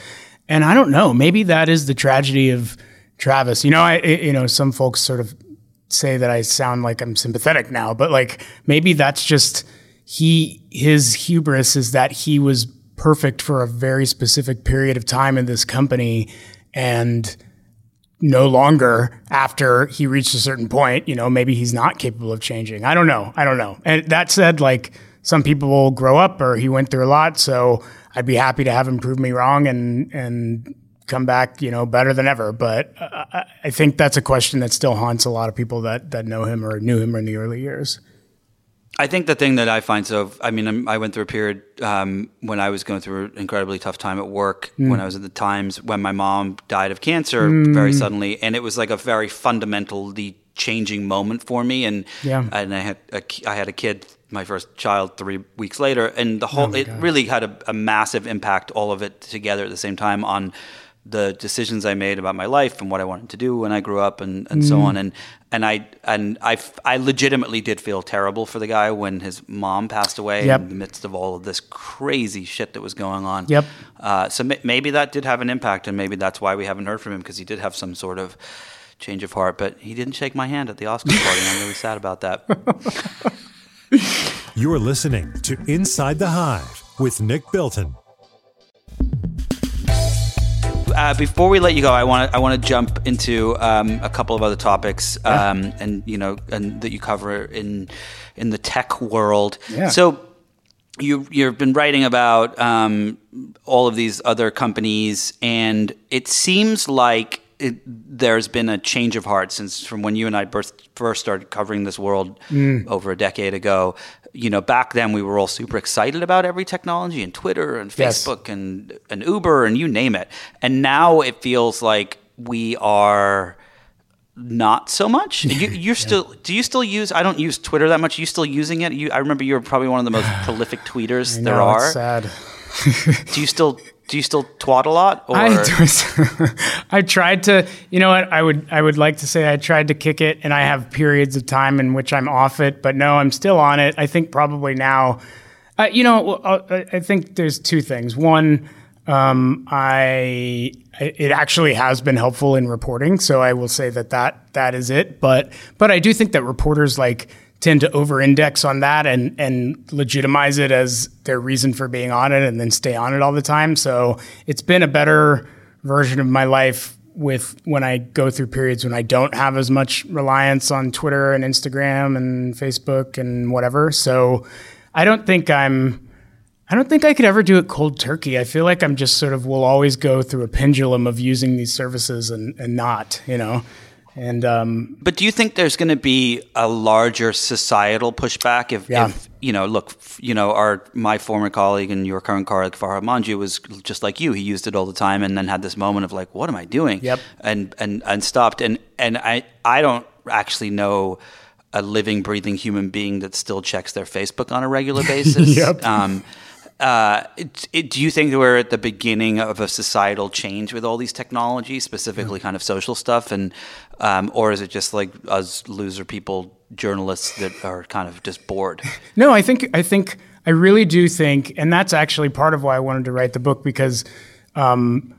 And I don't know. Maybe that is the tragedy of Travis. You know, I you know some folks sort of say that I sound like I'm sympathetic now, but like maybe that's just he his hubris is that he was perfect for a very specific period of time in this company and no longer after he reached a certain point, you know, maybe he's not capable of changing. I don't know. I don't know. And that said, like some people will grow up or he went through a lot. So I'd be happy to have him prove me wrong and, and come back, you know, better than ever. But uh, I think that's a question that still haunts a lot of people that, that know him or knew him in the early years. I think the thing that I find so, I mean, I'm, went through a period um, when I was going through an incredibly tough time at work, mm. when I was at the Times, when my mom died of cancer mm. very suddenly. And it was like a very fundamentally changing moment for me. And, yeah. and I, had a, I had a kid, my first child, three weeks later. And the whole, oh it God. really had a, a massive impact, all of it together at the same time on the decisions I made about my life and what I wanted to do when I grew up and, and mm. so on. And and I and I I legitimately did feel terrible for the guy when his mom passed away yep. in the midst of all of this crazy shit that was going on. Yep. Uh, so m- maybe that did have an impact, and maybe that's why we haven't heard from him because he did have some sort of change of heart. But he didn't shake my hand at the Oscars party, and I'm really sad about that. You're listening to Inside the Hive with Nick Bilton uh, before we let you go, I want to I want to jump into um, a couple of other topics, um, yeah. and you know, and that you cover in in the tech world. Yeah. So you you've been writing about um, all of these other companies, and it seems like it, there's been a change of heart since from when you and I first, first started covering this world mm. over a decade ago you know, back then we were all super excited about every technology and Twitter and Facebook yes. and, and Uber and you name it. And now it feels like we are not so much. You, are still. Do you still use? I don't use Twitter that much. Are you still using it? You, I remember you were probably one of the most prolific tweeters know, there are. sad. do you still do you still twat a lot? Or? I, I tried to, you know what? I would, I would like to say I tried to kick it, and I have periods of time in which I'm off it, but no, I'm still on it. I think probably now, uh, you know, uh, I think there's two things. One, um, I, it actually has been helpful in reporting, so I will say that that that is it. But, but I do think that reporters like tend to over-index on that and and legitimize it as their reason for being on it and then stay on it all the time. So it's been a better version of my life with when I go through periods when I don't have as much reliance on Twitter and Instagram and Facebook and whatever. So I don't think I'm I don't think I could ever do it cold turkey. I feel like I'm just sort of will always go through a pendulum of using these services and, and not, you know. And um, but do you think there's going to be a larger societal pushback if, yeah. if, you know, look, you know, our my former colleague and your current colleague Farhad Manjoo was just like you. He used it all the time, and then had this moment of like, what am I doing? Yep. And and and stopped. And and I I don't actually know a living, breathing human being that still checks their Facebook on a regular basis. yep. Um, uh, it, it, do you think we're at the beginning of a societal change with all these technologies, specifically kind of social stuff, and um, or is it just like us loser people, journalists that are kind of just bored? No, I think I think I really do think, and that's actually part of why I wanted to write the book because um,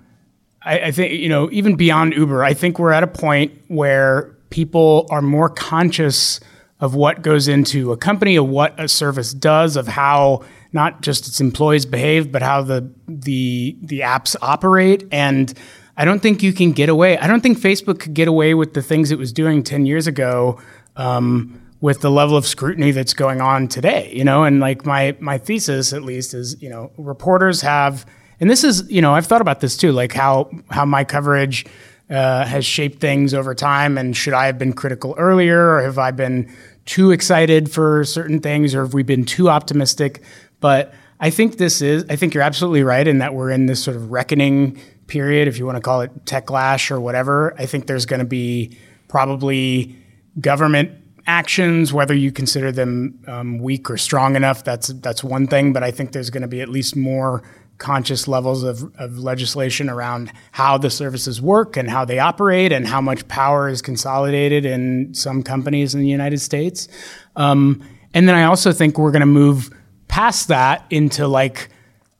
I, I think you know even beyond Uber, I think we're at a point where people are more conscious of what goes into a company, of what a service does, of how not just its employees behave, but how the the the apps operate. And I don't think you can get away. I don't think Facebook could get away with the things it was doing ten years ago. Um, with the level of scrutiny that's going on today, you know, and like my my thesis at least is, you know, reporters have, and this is, you know, I've thought about this too, like how how my coverage uh, has shaped things over time, and should I have been critical earlier, or have I been too excited for certain things, or have we been too optimistic? But I think this is, I think you're absolutely right in that we're in this sort of reckoning period, if you want to call it techlash or whatever. I think there's going to be probably government actions, whether you consider them um, weak or strong enough. That's that's one thing, but I think there's going to be at least more conscious levels of, of legislation around how the services work and how they operate and how much power is consolidated in some companies in the United States. Um, and then I also think we're going to move past that into like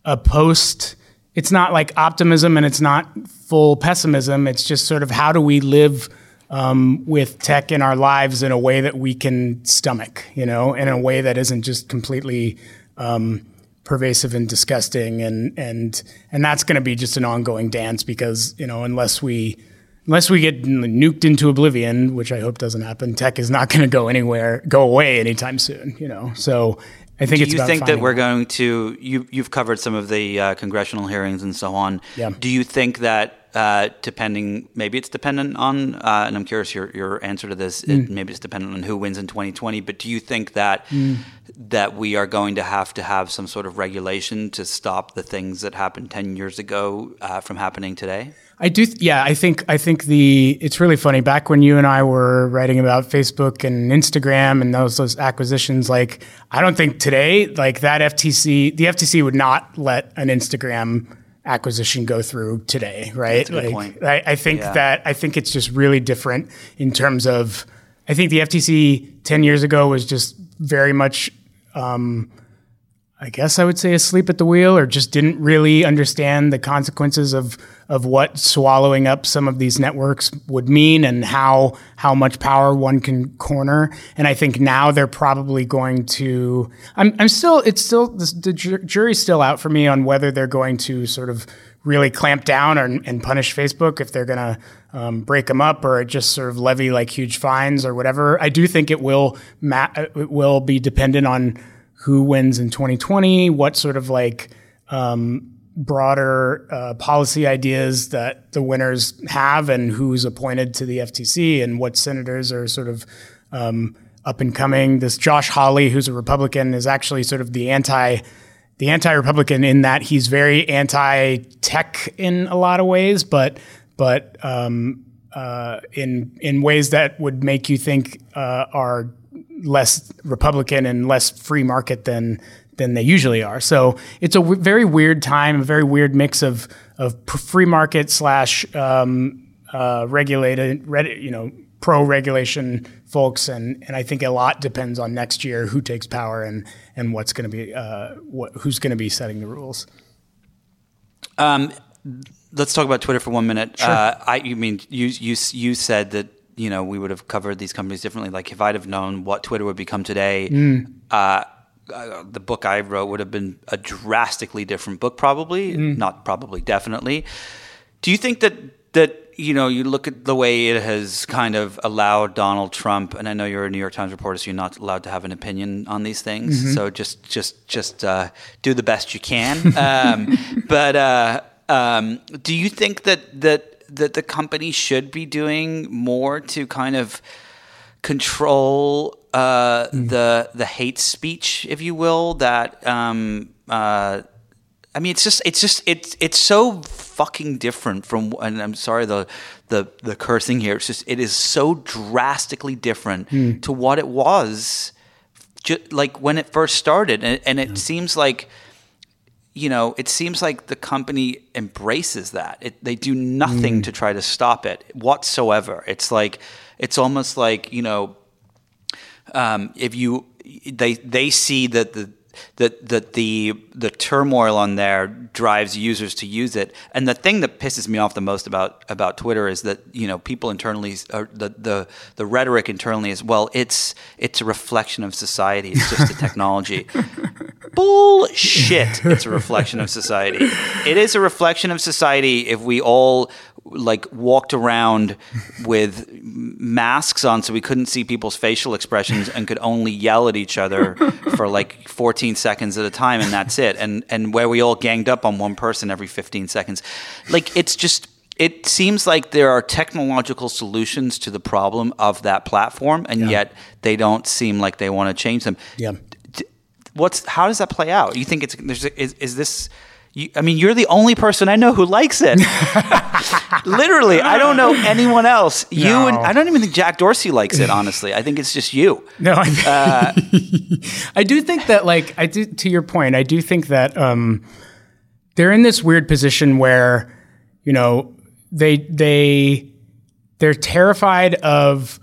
a post. It's not like optimism and it's not full pessimism. It's just sort of how do we live um, with tech in our lives in a way that we can stomach, you know, in a way that isn't just completely um, pervasive and disgusting and and and that's going to be just an ongoing dance because you know unless we unless we get nuked into oblivion which i hope doesn't happen tech is not going to go anywhere go away anytime soon you know so i think do you think that we're going to you you've covered some of the uh, congressional hearings and so on Yeah. do you think that uh, depending maybe it's dependent on uh, and i'm curious your, your answer to this Mm. it, maybe it's dependent on who wins in 2020 but do you think that that we are going to have to have some sort of regulation to stop the things that happened 10 years ago uh, from happening today I do. Th- yeah, I think I think the it's really funny. Back when you and I were writing about Facebook and Instagram and those those acquisitions, like I don't think today, like that FTC, the FTC would not let an Instagram acquisition go through today, right? That's like, point. I, I think Yeah. that I think it's just really different in terms of. I think the FTC ten years ago was just very much um, I guess I would say asleep at the wheel or just didn't really understand the consequences of of what swallowing up some of these networks would mean and how how much power one can corner. And I think now they're probably going to. I'm I'm still it's still the, the jury's still out for me on whether they're going to sort of really clamp down or, and punish Facebook if they're going to um, break them up or just sort of levy like huge fines or whatever. I do think it will ma- it will be dependent on who wins in 2020, what sort of like um, broader uh, policy ideas that the winners have, and who's appointed to the FTC, and what senators are sort of um, up and coming. This Josh Hawley, who's a Republican, is actually sort of the anti the anti-Republican in that he's very anti-tech in a lot of ways, but but um, uh, in in ways that would make you think uh, are less Republican and less free market than than they usually are. So it's a w- very weird time, a very weird mix of of free market slash um, uh, regulated, you know, pro regulation folks, and and I think a lot depends on next year who takes power and and what's going to be uh, what, who's going to be setting the rules. Um, let's talk about Twitter for one minute. Uh, I, you mean you you you said that you know we would have covered these companies differently. Like if I'd have known what Twitter would become today, uh, uh, the book I wrote would have been a drastically different book. Probably not. Probably definitely. Do you think that that you know you look at the way it has kind of allowed Donald Trump, and I know you're a New York Times reporter, so you're not allowed to have an opinion on these things. So just just just uh, do the best you can. Um, but uh, um, do you think that that that the company should be doing more to kind of control uh, the the hate speech, if you will, that um, uh, I mean, it's just, it's just, it's, it's so fucking different from. And I'm sorry the, the, the cursing here. It's just, it is so drastically different to what it was, ju- like when it first started, and, and it seems like, you know, it seems like the company embraces that. It, they do nothing to try to stop it whatsoever. It's like, it's almost like you know, um, if you they they see that the that that the the turmoil on there drives users to use it. And the thing that pisses me off the most about about Twitter is that you know people internally are the the the rhetoric internally is well it's it's a reflection of society. It's just a technology. Bullshit. It's a reflection of society. It is a reflection of society if we all like walked around with masks on so we couldn't see people's facial expressions and could only yell at each other for like 14 seconds at a time and that's it. And and where we all ganged up on one person every 15 seconds. Like it's just it seems like there are technological solutions to the problem of that platform and yet they don't seem like they want to change them. Yeah. What's how does that play out? You think it's there's is, is this you, I mean, you're the only person I know who likes it. Literally, I don't know anyone else. You No. and I don't even think Jack Dorsey likes it. Honestly, I think it's just you. No, I, Uh, I do think that, like, I do to your point. I do think that um, they're in this weird position where, you know, they they they're terrified of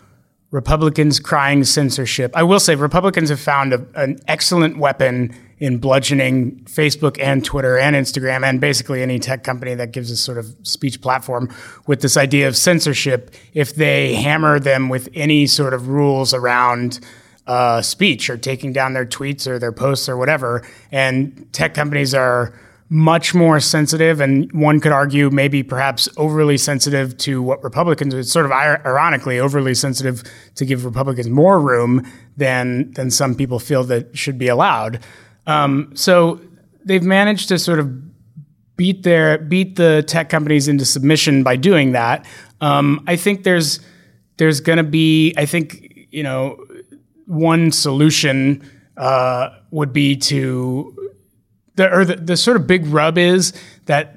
Republicans crying censorship. I will say Republicans have found a, an excellent weapon in bludgeoning Facebook and Twitter and Instagram and basically any tech company that gives a sort of speech platform with this idea of censorship if they hammer them with any sort of rules around uh, speech or taking down their tweets or their posts or whatever. And tech companies are much more sensitive, and one could argue maybe perhaps overly sensitive to what Republicans, it's sort of ironically overly sensitive to give Republicans more room than than some people feel that should be allowed. Um, so they've managed to sort of beat their beat the tech companies into submission by doing that. Um, I think there's there's going to be I think you know one solution uh, would be to the or the, the sort of big rub is that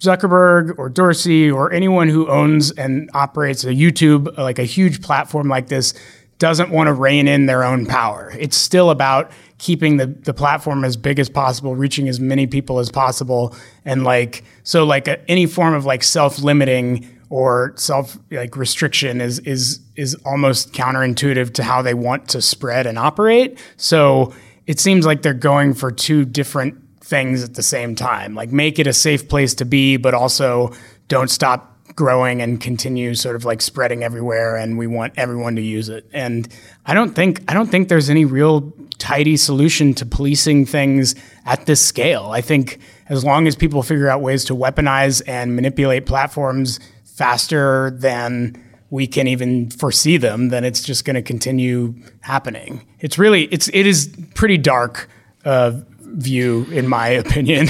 Zuckerberg or Dorsey or anyone who owns and operates a YouTube, like a huge platform like this, doesn't want to rein in their own power. It's still about keeping the, the platform as big as possible, reaching as many people as possible. And like, so like a, any form of like self-limiting or self like restriction is, is, is almost counterintuitive to how they want to spread and operate. So it seems like they're going for two different things at the same time. Like make it a safe place to be, but also don't stop growing and continue sort of like spreading everywhere and we want everyone to use it. And I don't think I don't think there's any real tidy solution to policing things at this scale. I think as long as people figure out ways to weaponize and manipulate platforms faster than we can even foresee them, then it's just going to continue happening. It's really it's it is pretty dark uh, view in my opinion.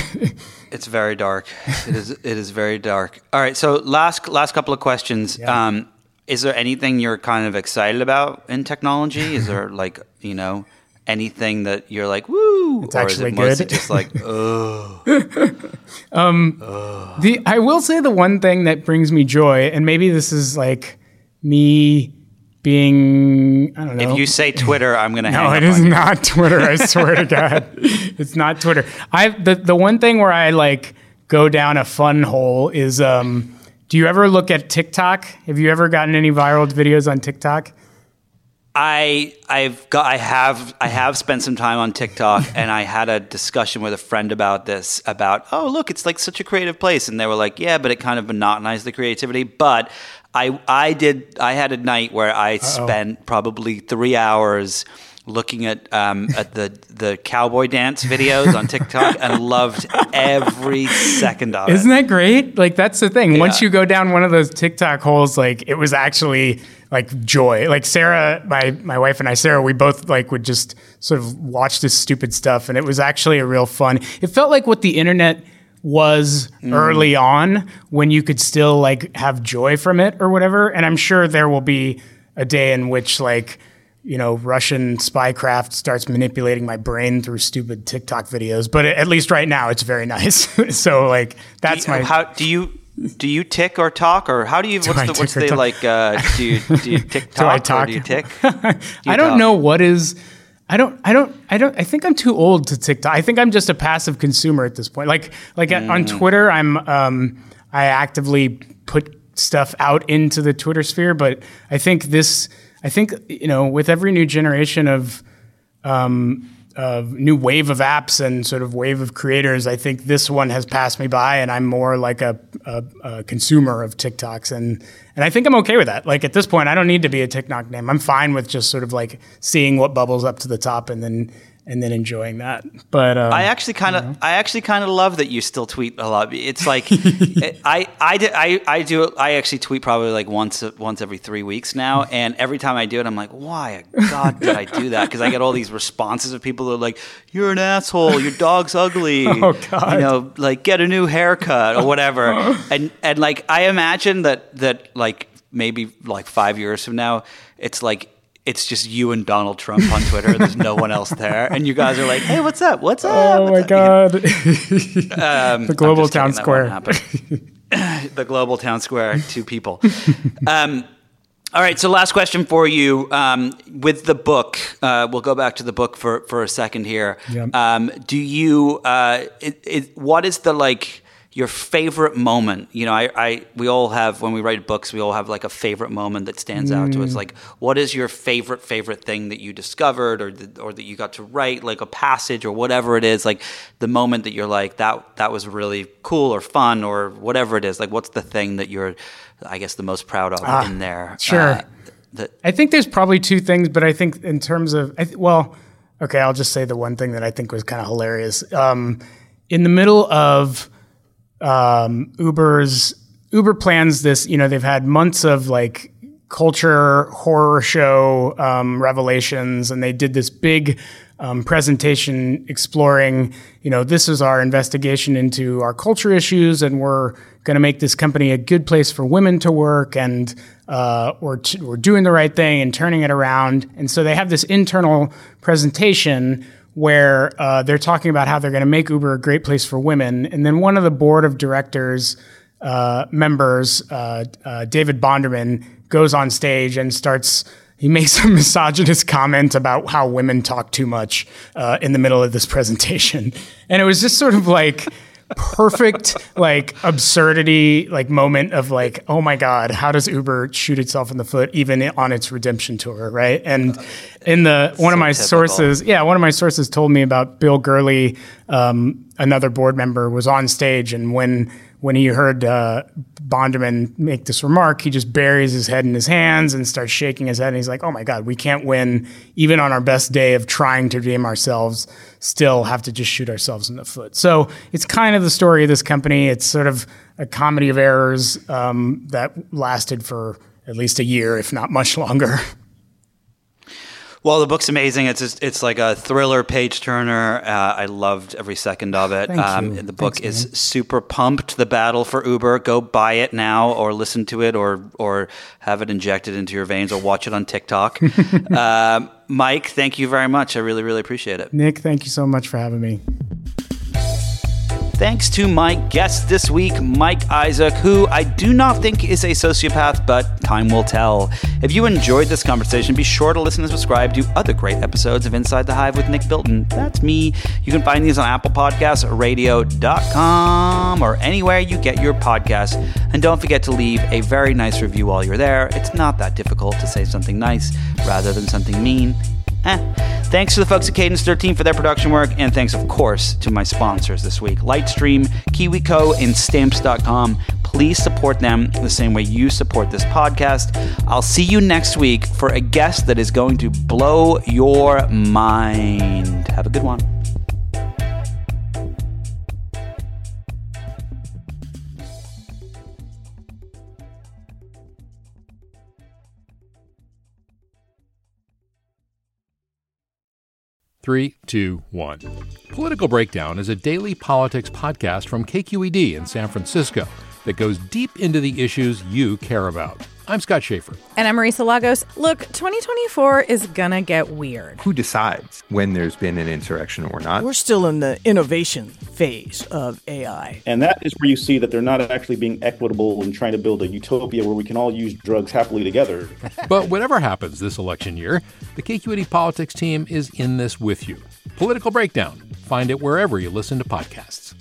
It's very dark. It is it is very dark. All right, so last last couple of questions. Yeah. Um, is there anything you're kind of excited about in technology? Is there like you know anything that you're like woo? It's or actually is it good. Just like oh. um, the I will say the one thing that brings me joy, and maybe this is like me being I don't know. If you say Twitter, I'm going to No, it is not Twitter. I swear to God, it's not Twitter. I the the one thing where I like go down a fun hole is um. Do you ever look at TikTok? Have you ever gotten any viral videos on TikTok? I I've got I have I have spent some time on TikTok and I had a discussion with a friend about this about oh look it's like such a creative place and they were like yeah but it kind of monotonized the creativity but I I did I had a night where I Uh-oh. spent probably three hours looking at um, at the the cowboy dance videos on TikTok and loved every second of it. Isn't that great? Like that's the thing. Yeah. Once you go down one of those TikTok holes, like it was actually like joy. Like Sarah, my my wife and I, Sarah, we both like would just sort of watch this stupid stuff, and it was actually a real fun. It felt like what the internet was mm. early on when you could still like have joy from it or whatever. And I'm sure there will be a day in which like you know Russian spycraft starts manipulating my brain through stupid TikTok videos. But at least right now, it's very nice. so like that's do you, my. How do you? Do you tick or talk or how do you? What's the what's the like? Uh, do you do you tick talk do I talk? or do you tick? Do you I don't talk? know what is I don't, I don't, I don't. I think I'm too old to TikTok. I think I'm just a passive consumer at this point. Like, like mm. on Twitter, I'm, um, I actively put stuff out into the Twitter sphere. But I think this, I think you know, with every new generation of, um, of new wave of apps and sort of wave of creators, I think this one has passed me by, and I'm more like a, a, a consumer of TikToks and and I think I'm okay with that. Like at this point, I don't need to be a TikTok name. I'm fine with just sort of like seeing what bubbles up to the top and then and then enjoying that. But um, I actually kind of, I actually kind of love that you still tweet a lot. It's like I, I, did, I, I do, I actually tweet probably like once, once every three weeks now, and every time I do it, I'm like, why, God, did I do that? Because I get all these responses of people that are like, "You're an asshole. Your dog's ugly. oh God. You know, like get a new haircut or whatever." and and like I imagine that that like maybe like five years from now, it's like it's just you and Donald Trump on Twitter. There's no one else there, and you guys are like, "Hey, what's up? What's up?" Oh what's my up? god! um, the global town square. the global town square. Two people. Um, All right, so last question for you. Um, with the book, uh, we'll go back to the book for, for a second here. Yep. Um, do you, uh, it, it, what is the like your favorite moment? You know, I, I, we all have, when we write books, we all have like a favorite moment that stands out to us. Like, what is your favorite, favorite thing that you discovered or, the, or that you got to write, like a passage or whatever it is, like the moment that you're like, that, that was really cool or fun or whatever it is. Like, what's the thing that you're, I guess, the most proud of in there? sure. Uh, that, I think there's probably two things, but I think in terms of, I th- well, okay, I'll just say the one thing that I think was kind of hilarious. Um, in the middle of um, Uber's, Uber plans this, you know, they've had months of like culture horror show um, revelations, and they did this big um, presentation exploring, you know, this is our investigation into our culture issues, and we're going to make this company a good place for women to work, and uh, we're, t- we're doing the right thing and turning it around. And so they have this internal presentation where uh, they're talking about how they're going to make Uber a great place for women. And then one of the board of directors uh, members, uh, uh, David Bonderman, goes on stage and starts. He makes a misogynist comment about how women talk too much uh, in the middle of this presentation, and it was just sort of like perfect like absurdity like moment of like oh my god how does uber shoot itself in the foot even on its redemption tour right and in the one of my typical. sources yeah one of my sources told me about bill gurley um, another board member was on stage and when when he heard uh, Bonderman make this remark, he just buries his head in his hands and starts shaking his head. And he's like, "Oh my God, we can't win, even on our best day of trying to redeem ourselves. Still have to just shoot ourselves in the foot." So it's kind of the story of this company. It's sort of a comedy of errors um, that lasted for at least a year, if not much longer. Well, the book's amazing. It's just, it's like a thriller page turner. Uh, I loved every second of it. Um. The book Thanks, is super pumped. The battle for Uber. Go buy it now, or listen to it, or or have it injected into your veins, or watch it on TikTok. um, Mike, thank you very much. I really really appreciate it. Nick, thank you so much for having me. Thanks to my guest this week, Mike Isaac, who I do not think is a sociopath, but time will tell. If you enjoyed this conversation, be sure to listen and subscribe to other great episodes of Inside the Hive with Nick Bilton. That's me. You can find these on Apple Podcasts, radio.com, or anywhere you get your podcasts. And don't forget to leave a very nice review while you're there. It's not that difficult to say something nice rather than something mean. Eh. Thanks to the folks at Cadence 13 for their production work, and thanks, of course, to my sponsors this week Lightstream, KiwiCo, and Stamps.com. Please support them the same way you support this podcast. I'll see you next week for a guest that is going to blow your mind. Have a good one. Three, two, one. Political Breakdown is a daily politics podcast from KQED in San Francisco that goes deep into the issues you care about. I'm Scott Schaefer. And I'm Marisa Lagos. Look, 2024 is gonna get weird. Who decides when there's been an insurrection or not? We're still in the innovation phase of AI. And that is where you see that they're not actually being equitable and trying to build a utopia where we can all use drugs happily together. But whatever happens this election year, the KQED politics team is in this with you. Political Breakdown. Find it wherever you listen to podcasts.